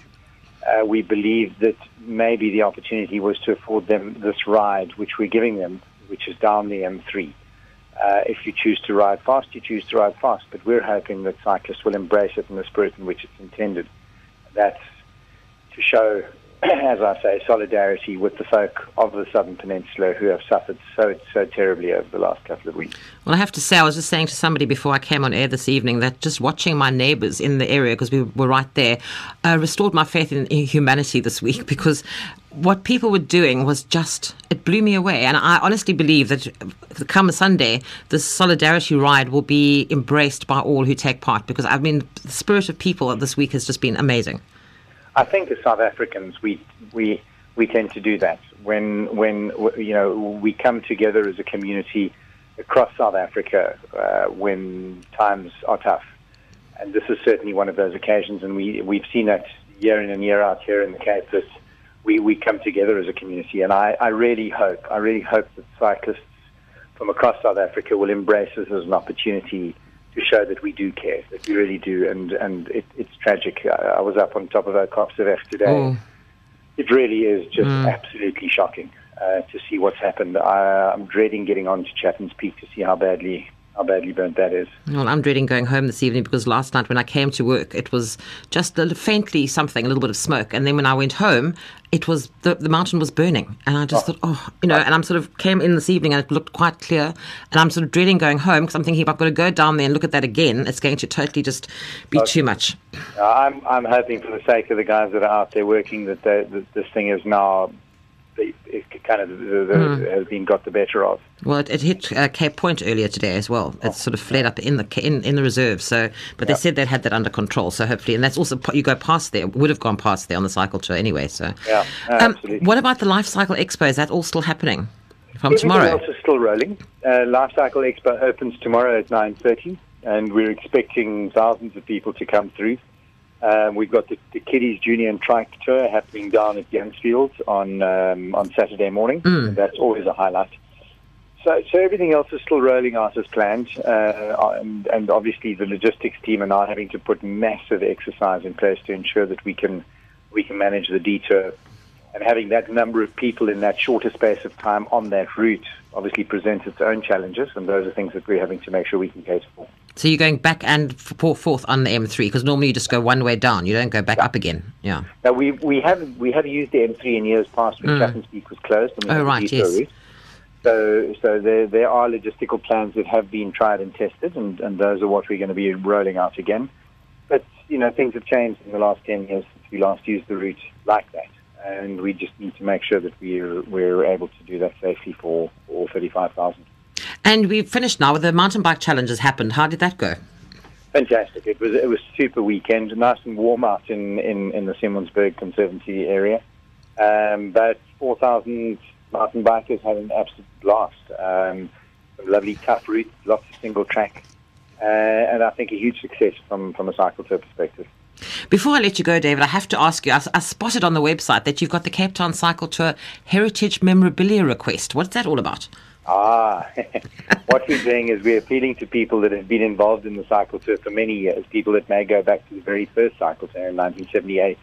Uh, we believe that maybe the opportunity was to afford them this ride, which we're giving them, which is down the M3. Uh, if you choose to ride fast, you choose to ride fast. But we're hoping that cyclists will embrace it in the spirit in which it's intended. That's to show, as I say, solidarity with the folk of the Southern Peninsula who have suffered so so terribly over the last couple of weeks. Well, I have to say, I was just saying to somebody before I came on air this evening that just watching my neighbours in the area, because we were right there, uh, restored my faith in, in humanity this week because what people were doing was just, it blew me away. And I honestly believe that come Sunday, this solidarity ride will be embraced by all who take part because, I mean, the spirit of people this week has just been amazing. I think as South Africans, we we we tend to do that when when you know we come together as a community across South Africa uh, when times are tough, and this is certainly one of those occasions. And we we've seen that year in and year out here in the Cape that we we come together as a community. And I, I really hope I really hope that cyclists from across South Africa will embrace this as an opportunity to show that we do care, that we really do, and and it, it's tragic. I, I was up on top of Ou Kaapse Weg today, Oh. It really is just absolutely shocking uh, to see what's happened. I, I'm dreading getting on to Chapman's Peak to see how badly how badly burnt that is. Well, I'm dreading going home this evening because last night when I came to work, it was just a faintly something, a little bit of smoke. And then when I went home, it was the, the mountain was burning. And I just thought, oh, you know, and I'm sort of came in this evening and it looked quite clear. And I'm sort of dreading going home because I'm thinking if I've got to go down there and look at that again, it's going to totally just be too much. Uh, I'm I'm hoping for the sake of the guys that are out there working that, they, that this thing is now it, it kind of the, the, Mm. has been got the better of. Well, it, it hit uh, Cape Point earlier today as well. It sort of flared up in the in, in the reserve. So, but they said they had that under control. So hopefully, and that's also you go past there, would have gone past there on the cycle tour anyway. So, Yeah, no, um, absolutely. what about the Life Cycle Expo? Is that all still happening from Everything tomorrow? else is still rolling. Uh, Life Cycle Expo opens tomorrow at 9.30, and we're expecting thousands of people to come through. Um, we've got the, the Kiddies Junior and Trike Tour happening down at Youngsfield on um, on Saturday morning. And that's always a highlight. So, so everything else is still rolling out as planned, uh, and, and obviously the logistics team are now having to put massive exercise in place to ensure that we can we can manage the detour. And having that number of people in that shorter space of time on that route obviously presents its own challenges, and those are things that we're having to make sure we can cater for. So you're going back and forth on the M3 because normally you just go one way down. You don't go back up again. Yeah. Now we we have we have used the M3 in years past when Mm. Chapman's Peak was closed. And we Oh, right, yes. route. So so there there are logistical plans that have been tried and tested, and, and those are what we're going to be rolling out again. But you know things have changed in the last ten years since we last used the route like that, and we just need to make sure that we're we're able to do that safely for all thirty five thousand. And we've finished now with the mountain bike challenge challenges happened. How did that go? Fantastic. It was it was super weekend, nice and warm out in, in, in the Simonsberg Conservancy area. Um, but 4,000 mountain bikers had an absolute blast. Um, some lovely tough routes, lots of single track, uh, and I think a huge success from, from a cycle tour perspective. Before I let you go, David, I have to ask you. I, I spotted on the website that you've got the Cape Town Cycle Tour Heritage Memorabilia request. What's that all about? Ah, what we're doing is we're appealing to people that have been involved in the cycle tour for many years, people that may go back to the very first cycle tour in 1978.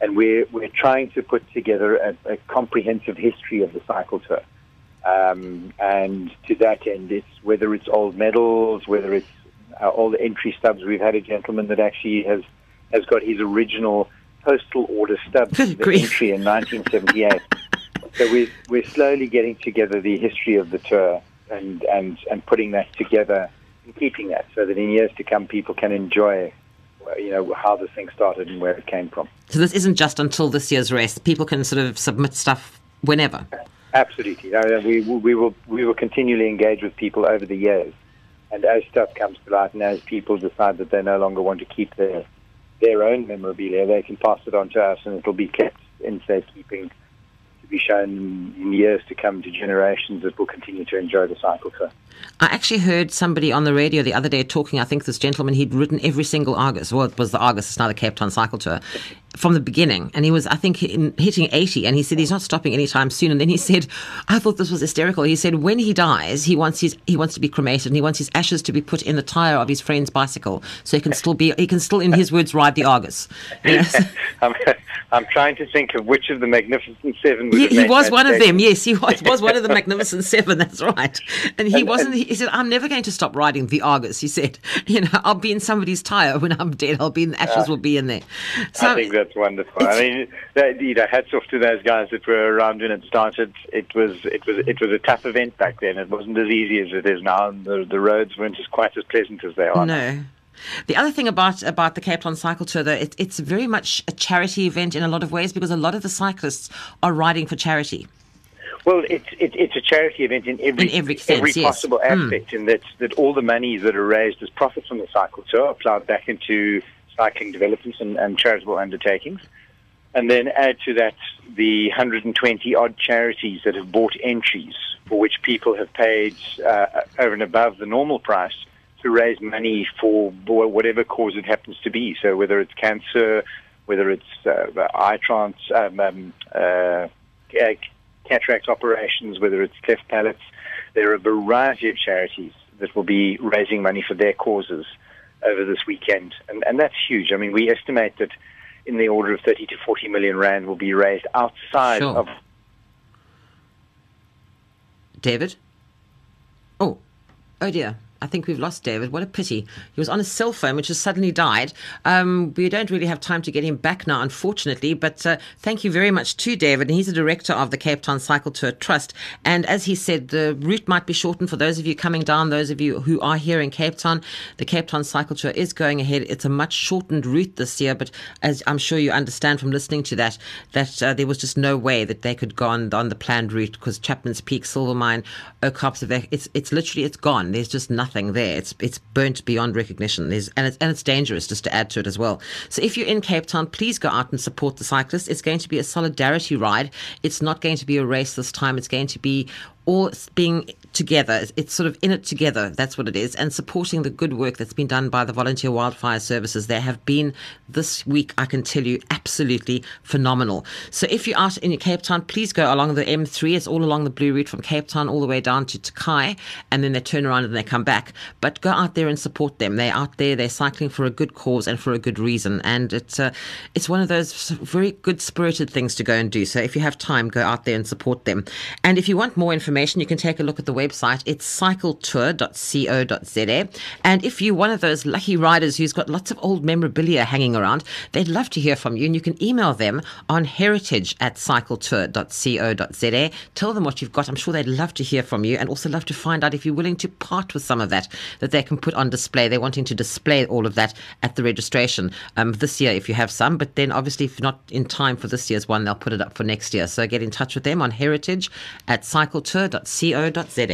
And we're, we're trying to put together a, a comprehensive history of the cycle tour. Um, and to that end, it's whether it's old medals, whether it's uh, all the entry stubs. We've had a gentleman that actually has, has got his original postal order stub for the entry in 1978. So we're, we're slowly getting together the history of the tour and, and, and putting that together and keeping that so that in years to come people can enjoy you know, how this thing started and where it came from. So this isn't just until this year's race. People can sort of submit stuff whenever. Absolutely. Uh, we, we, will, we will continually engage with people over the years. And as stuff comes to light and as people decide that they no longer want to keep their, their own memorabilia, they can pass it on to us and it'll be kept in safekeeping be shown in years to come to generations that will continue to enjoy the cycle tour. I actually heard somebody on the radio the other day talking. I think this gentleman he'd written every single Argus. Well, it was the Argus. It's now the Cape Town Cycle Tour from the beginning, and he was, I think, hitting eighty. And he said he's not stopping anytime soon. And then he said, I thought this was hysterical. He said when he dies, he wants his he wants to be cremated, and he wants his ashes to be put in the tire of his friend's bicycle, so he can still be he can still, in his words, ride the Argus. Yes. I'm, I'm trying to think of which of the Magnificent Seven would He, he was one of them. Yes, he was, was one of the Magnificent Seven. That's right. And he And- wasn't. And- He said, "I'm never going to stop riding the Argus." He said, "You know, I'll be in somebody's tire when I'm dead. I'll be in the ashes. Yeah. will be in there." So, I think that's wonderful. I mean, that, you know, hats off to those guys that were around when it started. It was it was it was a tough event back then. It wasn't as easy as it is now, and the, the roads weren't as quite as pleasant as they are. now. no. The other thing about about the Cape Town Cycle Tour, though, it, it's very much a charity event in a lot of ways because a lot of the cyclists are riding for charity. Well, it's it, it's a charity event in every In every sense, yes. possible Mm. aspect, in that that all the money that are raised as profits from the cycle tour are plowed back into cycling developments and, and charitable undertakings, and then add to that the 120 odd charities that have bought entries for which people have paid uh, over and above the normal price to raise money for whatever cause it happens to be. So whether it's cancer, whether it's uh, eye trans, um, um, uh, cataract operations, whether it's cleft palates, there are a variety of charities that will be raising money for their causes over this weekend, and, and that's huge. I mean, we estimate that in the order of 30 to 40 million rand will be raised outside Sure. of David? Oh, oh dear. I think we've lost David. What a pity. He was on his cell phone, which has suddenly died. Um, we don't really have time to get him back now, unfortunately. But uh, thank you very much to David. And he's the director of the Cape Town Cycle Tour Trust. And as he said, the route might be shortened for those of you coming down, those of you who are here in Cape Town. The Cape Town Cycle Tour is going ahead. It's a much shortened route this year. But as I'm sure you understand from listening to that, that uh, there was just no way that they could go on, on the planned route because Chapman's Peak, Silver Silvermine, Ou Kaapse Weg, it's it's literally it's gone. There's just nothing there. It's it's burnt beyond recognition. There's and it's and it's dangerous just to add to it as well. So if you're in Cape Town, please go out and support the cyclists. It's going to be a solidarity ride. It's not going to be a race this time. It's going to be all being together. It's- sort of in it together. That's what it is. And supporting the good work that's been done by the volunteer wildfire services. They have been this week, I can tell you, absolutely phenomenal. So if you're out in Cape Town, please go along the M3. It's all along the Blue Route from Cape Town all the way down to Tokai, and then they turn around and they come back. But go out there and support them. They're out there. They're cycling for a good cause and for a good reason. And it's uh, it's one of those very good spirited things to go and do. So if you have time, go out there and support them. And if you want more information, you can take a look at the website. It's cycletour.co.za. And if you're one of those lucky riders who's got lots of old memorabilia hanging around, they'd love to hear from you. And you can email them on heritage at cycletour.co.za. Tell them what you've got. I'm sure they'd love to hear from you and also love to find out if you're willing to part with some of that that they can put on display. They're wanting to display all of that at the registration um, this year if you have some. But then obviously, if not in time for this year's one, they'll put it up for next year. So get in touch with them on heritage at cycletour.co.za.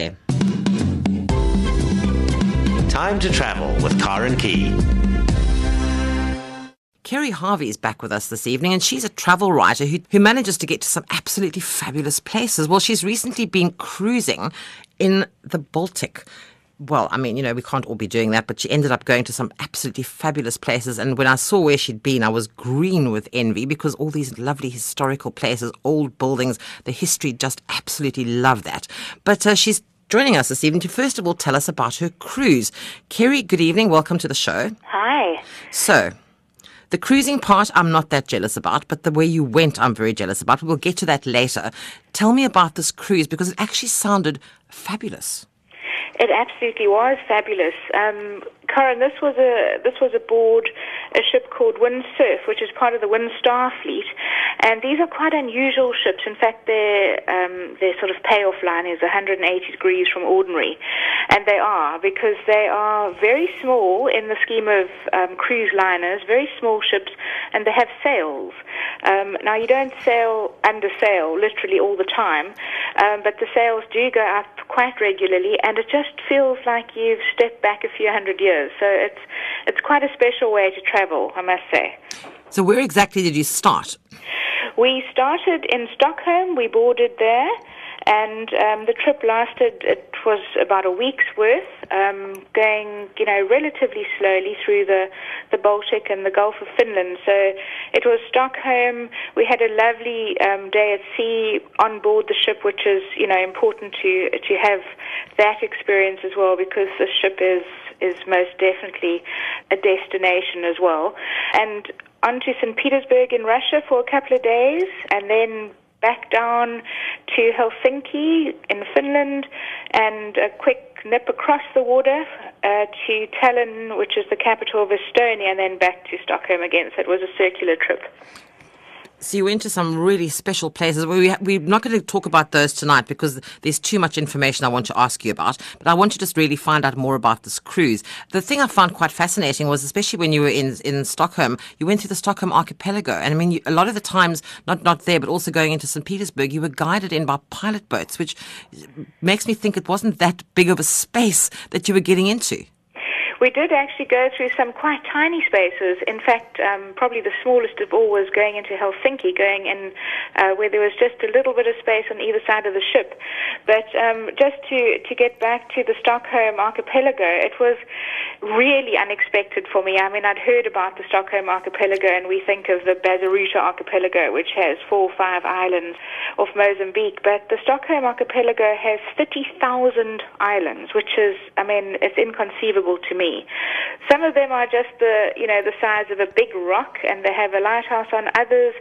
Time to travel with Karen Key. Keri Harvey is back with us this evening, and she's a travel writer who, who manages to get to some absolutely fabulous places. Well, she's recently been cruising in the Baltic. Well, I mean, you know, we can't all be doing that, but she ended up going to some absolutely fabulous places. And when I saw where she'd been, I was green with envy because all these lovely historical places, old buildings, the history, just absolutely love that. But uh, she's joining us this evening to first of all tell us about her cruise. Keri, good evening. Welcome to the show. Hi. So, the cruising part, I'm not that jealous about, but the way you went, I'm very jealous about. We'll get to that later. Tell me about this cruise because it actually sounded fabulous. It absolutely was fabulous. Um, Karen, this was a this was aboard a ship called Windsurf, which is part of the Windstar fleet, and these are quite unusual ships. In fact, their um, their sort of payoff line is 180 degrees from ordinary, and they are because they are very small in the scheme of um, cruise liners, very small ships, and they have sails. Um, now you don't sail under sail literally all the time, um, but the sails do go up quite regularly, and it just feels like you've stepped back a few hundred years. So it's it's quite a special way to travel, I must say. So, where exactly did you start? We started in Stockholm. We boarded there, and um, the trip lasted. It was about a week's worth, um, going you know relatively slowly through the the Baltic and the Gulf of Finland. So it was Stockholm. We had a lovely um, day at sea on board the ship, which is you know important to to have that experience as well because the ship is is most definitely a destination as well. And on to St. Petersburg in Russia for a couple of days, and then back down to Helsinki in Finland, and a quick nip across the water uh, to Tallinn, which is the capital of Estonia, and then back to Stockholm again. So it was a circular trip. So, you went to some really special places. We, we're not going to talk about those tonight because there's too much information I want to ask you about. But I want to just really find out more about this cruise. The thing I found quite fascinating was, especially when you were in, in Stockholm, you went through the Stockholm archipelago. And I mean, you, a lot of the times, not, not there, but also going into St. Petersburg, you were guided in by pilot boats, which makes me think it wasn't that big of a space that you were getting into. We did actually go through some quite tiny spaces. In fact, um, probably the smallest of all was going into Helsinki, going in uh, where there was just a little bit of space on either side of the ship. But um, just to, to get back to the Stockholm archipelago, it was really unexpected for me. I mean, I'd heard about the Stockholm archipelago, and we think of the Bazaruto archipelago, which has four or five islands off Mozambique. But the Stockholm archipelago has 30,000 islands, which is, I mean, it's inconceivable to me. Me. Some of them are just the, you know, the size of a big rock and they have a lighthouse on. Others,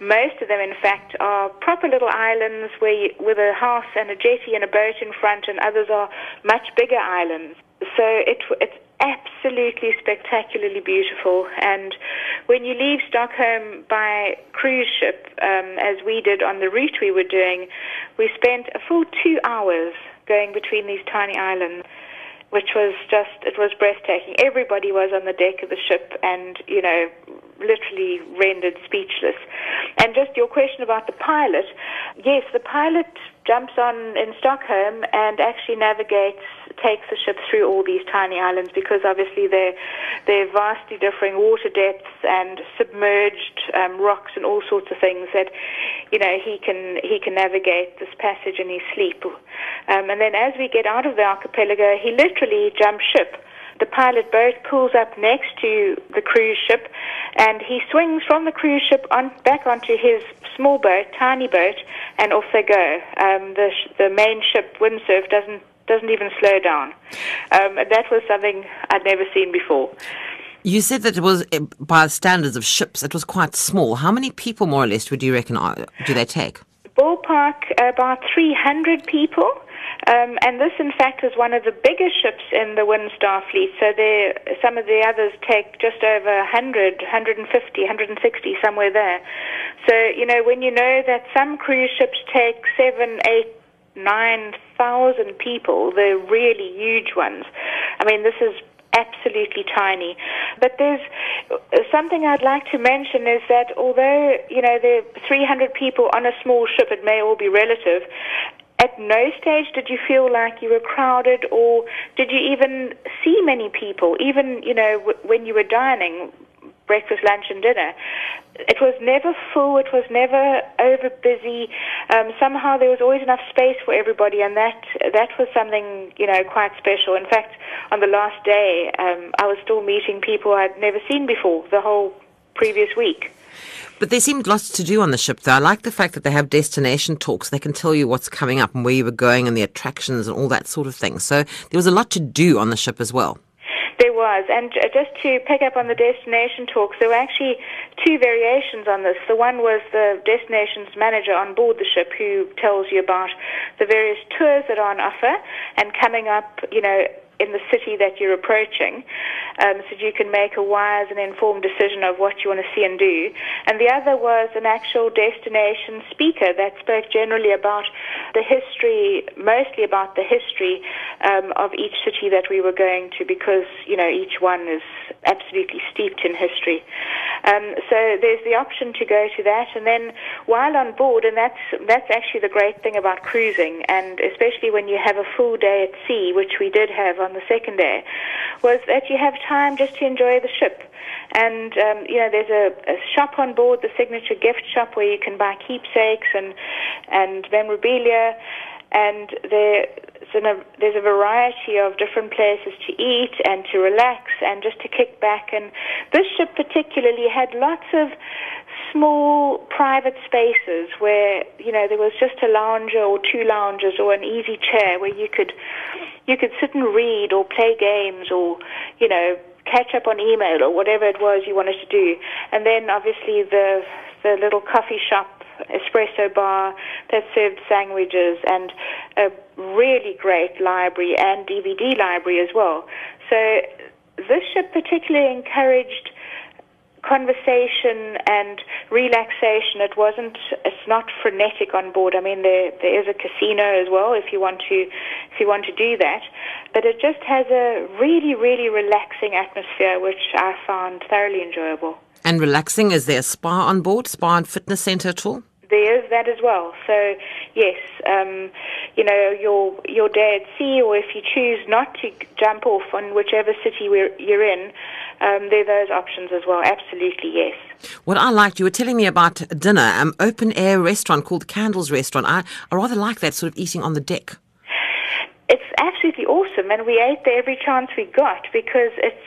most of them in fact, are proper little islands where you, with a house and a jetty and a boat in front and others are much bigger islands. So it, it's absolutely spectacularly beautiful. And when you leave Stockholm by cruise ship, um, as we did on the route we were doing, we spent a full two hours going between these tiny islands which was just it was breathtaking. Everybody was on the deck of the ship, and you know, literally rendered speechless. And just your question about the pilot, yes, the pilot jumps on in Stockholm and actually navigates, takes the ship through all these tiny islands because obviously they're, they're vastly differing water depths and submerged um, rocks and all sorts of things that, you know, he can, he can navigate this passage in his sleep. Um, and then as we get out of the archipelago, he literally jumps ship the pilot boat pulls up next to the cruise ship, and he swings from the cruise ship on back onto his small boat, tiny boat, and off they go. Um, the the main ship, Windsurf, doesn't doesn't even slow down. Um, and that was something I'd never seen before. You said that it was, eh, by standards of ships, it was quite small. How many people, more or less, would you reckon, do they take? Ballpark, about 300 people. Um, and this, in fact, is one of the biggest ships in the Windstar fleet. So some of the others take just over 100, 150, 160, somewhere there. So, you know, when you know that some cruise ships take seven, eight, nine thousand people, the really huge ones. I mean, this is absolutely tiny. But there's something I'd like to mention is that although, you know, there are 300 people on a small ship, it may all be relative, at no stage did you feel like you were crowded or did you even see many people, even, you know, w- when you were dining, breakfast, lunch, and dinner. It was never full. It was never over busy. Um, somehow there was always enough space for everybody, and that that was something you know quite special. In fact, on the last day, um, I was still meeting people I'd never seen before the whole previous week. But there seemed lots to do on the ship, though. I like the fact that they have destination talks. They can tell you what's coming up and where you were going and the attractions and all that sort of thing. So there was a lot to do on the ship as well. There was, and just to pick up on the destination talks, there were actually two variations on this. The one was the destinations manager on board the ship who tells you about the various tours that are on offer and coming up, you know, in the city that you're approaching, um, so you can make a wise and informed decision of what you want to see and do. And the other was an actual destination speaker that spoke generally about the history, mostly about the history um, of each city that we were going to, because you know each one is absolutely steeped in history. Um, so there's the option to go to that, and then while on board, and that's that's actually the great thing about cruising, and especially when you have a full day at sea, which we did have on the second day, was that you have time just to enjoy the ship. And um, you know, there's a, a shop on board, the signature gift shop, where you can buy keepsakes and and memorabilia, and there there's a variety of different places to eat and to relax and just to kick back. And this ship particularly had lots of small private spaces where you know there was just a lounger or two lounges or an easy chair where you could you could sit and read or play games or you know catch up on email or whatever it was you wanted to do and then obviously the the little coffee shop espresso bar that served sandwiches and a really great library and DVD library as well. So this ship particularly encouraged conversation and relaxation. It wasn't. It's not frenetic on board. I mean, there there is a casino as well if you want to if you want to do that. But it just has a really really relaxing atmosphere, which I found thoroughly enjoyable. And relaxing, is there a spa on board, spa and fitness centre at all? There is that as well. So yes, um, you know your your day at sea, or if you choose not to jump off on whichever city you're in, um, there are those options as well. Absolutely, yes. What I liked, you were telling me about dinner, um, open air restaurant called Candles Restaurant. I, I rather like that sort of eating on the deck. It's absolutely awesome, and we ate there every chance we got because it's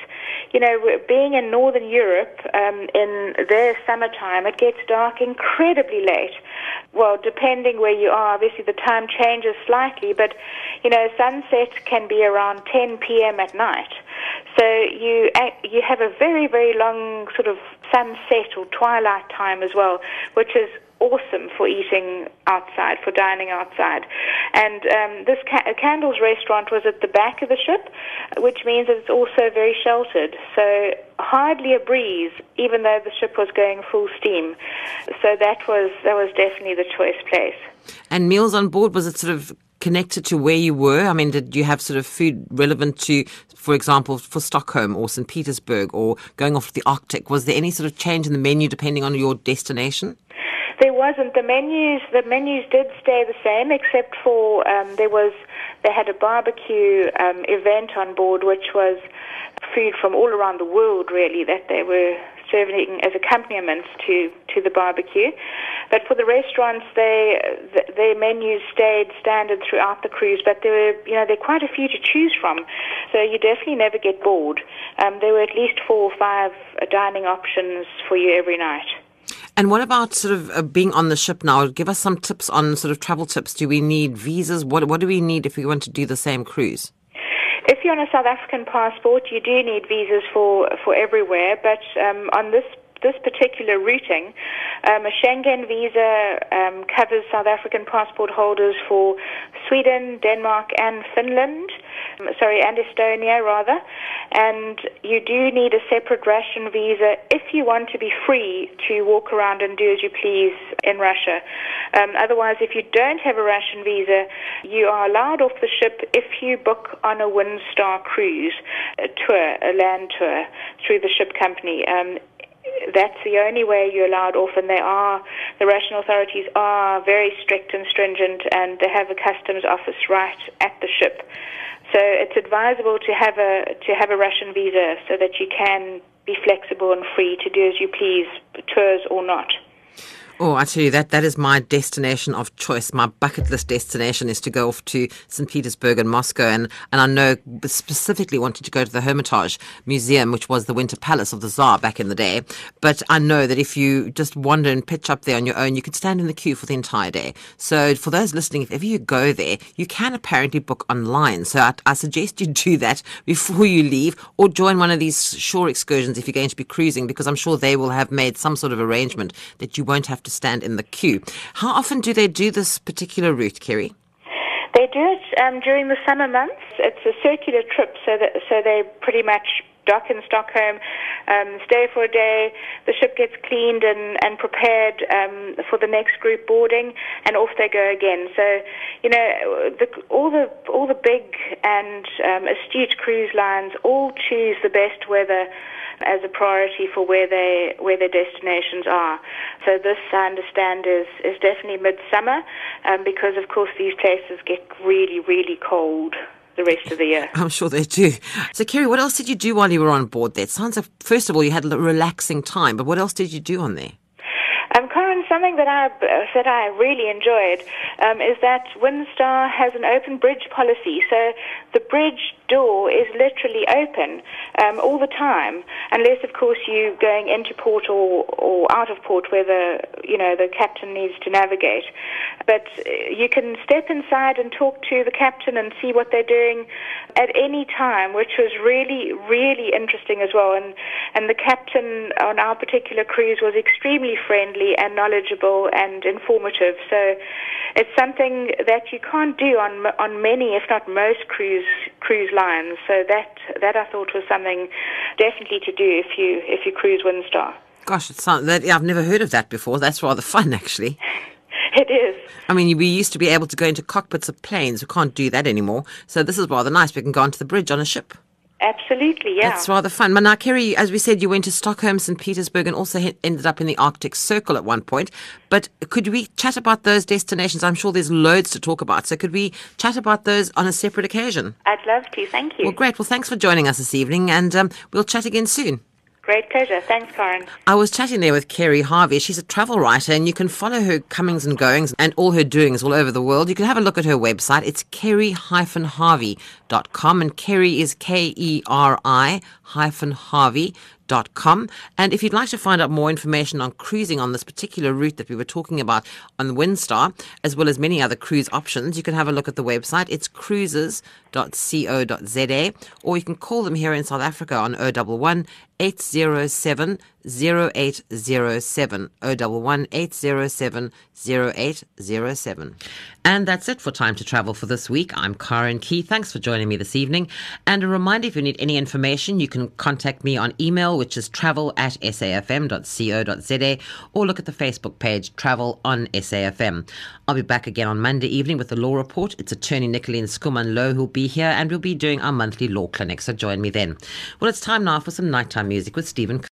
you know, being in Northern Europe um, in their summertime, it gets dark incredibly late. Well, depending where you are, obviously the time changes slightly, but, you know, sunset can be around 10 p.m. at night. So you you have a very very long sort of sunset or twilight time as well, which is awesome for eating outside, for dining outside. And um, this ca- Candles restaurant was at the back of the ship, which means that it's also very sheltered. So hardly a breeze, even though the ship was going full steam. So that was that was definitely the choice place. And meals on board was it sort of connected to where you were? I mean, did you have sort of food relevant to, for example, for Stockholm or St. Petersburg or going off to the Arctic? Was there any sort of change in the menu depending on your destination? There wasn't. The menus the menus did stay the same, except for um, there was they had a barbecue um, event on board, which was food from all around the world, really, that they were serving as accompaniments to, to the barbecue. But for the restaurants, they th- their menus stayed standard throughout the cruise. But there were you know there are quite a few to choose from, so you definitely never get bored. Um, there were at least four or five dining options for you every night. And what about sort of uh, being on the ship now? Give us some tips on sort of travel tips. Do we need visas? What what do we need if we want to do the same cruise? If you're on a South African passport, you do need visas for for everywhere. But um, on this this particular routing, um, a Schengen visa um, covers South African passport holders for Sweden, Denmark, and Finland. Um, sorry, and Estonia rather. And you do need a separate Russian visa if you want to be free to walk around and do as you please in Russia. Um, otherwise, if you don't have a Russian visa, you are allowed off the ship if you book on a Windstar cruise, a tour, a land tour through the ship company. Um, that's the only way you're allowed off, and they are the Russian authorities are very strict and stringent, and they have a customs office right at the ship. So it's advisable to have a to have a Russian visa so that you can be flexible and free to do as you please, tours or not. Oh, I tell you that that is my destination of choice. My bucket list destination is to go off to St. Petersburg and Moscow, and and I know specifically wanted to go to the Hermitage Museum, which was the Winter Palace of the Tsar back in the day. But I know that if you just wander and pitch up there on your own, you could stand in the queue for the entire day. So for those listening, if ever you go there, you can apparently book online. So I, I suggest you do that before you leave, or join one of these shore excursions if you're going to be cruising, because I'm sure they will have made some sort of arrangement that you won't have to stand in the queue. How often do they do this particular route, Keri? They do it um, during the summer months. It's a circular trip, so that so they pretty much dock in Stockholm, um, stay for a day. The ship gets cleaned and, and prepared um, for the next group boarding, and off they go again. So, you know, the, all the all the big and um, astute cruise lines all choose the best weather as a priority for where they where their destinations are. So this, I understand, is is definitely midsummer, um, because of course these places get really really cold the rest of the year. I'm sure they do. So, Keri, what else did you do while you were on board there? It sounds like, first of all, you had a relaxing time, but what else did you do on there? Um, Karen, something that I that I really enjoyed um, is that Windstar has an open bridge policy. So the bridge door is literally open um, all the time, unless, of course, you're going into port or, or out of port where the you know the captain needs to navigate. But uh, you can step inside and talk to the captain and see what they're doing at any time, which was really really interesting as well. And and the captain on our particular cruise was extremely friendly and knowledgeable and informative. So it's something that you can't do on on many, if not most, cruise cruise lines. So that that I thought was something definitely to do if you if you cruise Windstar. Gosh, it's sounds that I've never heard of that before. That's rather fun, actually. It is. I mean, we used to be able to go into cockpits of planes. We can't do that anymore. So this is rather nice. We can go onto the bridge on a ship. Absolutely, yeah. That's rather fun. But now, Keri, as we said, you went to Stockholm, St. Petersburg, and also ended up in the Arctic Circle at one point. But could we chat about those destinations? I'm sure there's loads to talk about. So could we chat about those on a separate occasion? I'd love to. Thank you. Well, great. Well, thanks for joining us this evening, and um, we'll chat again soon. Great pleasure. Thanks, Karen. I was chatting there with Keri Harvey. She's a travel writer, and you can follow her comings and goings and all her doings all over the world. You can have a look at her website. It's keri-harvey.com, and Kerry is K-E-R-I hyphen Harvey Com. And if you'd like to find out more information on cruising on this particular route that we were talking about on the Windstar, as well as many other cruise options, you can have a look at the website. It's cruises.co.za, or you can call them here in South Africa on 011 807 0807 011 807 0807. And that's it for Time to Travel for this week. I'm Karen Key. Thanks for joining me this evening. And a reminder if you need any information, you can contact me on email, which is travel at safm.co.za, or look at the Facebook page, Travel on SAFM. I'll be back again on Monday evening with the Law Report. It's attorney Nicolene Schoeman-Louw who'll be here, and we'll be doing our monthly law clinic. So join me then. Well, it's time now for some nighttime music with Stephen.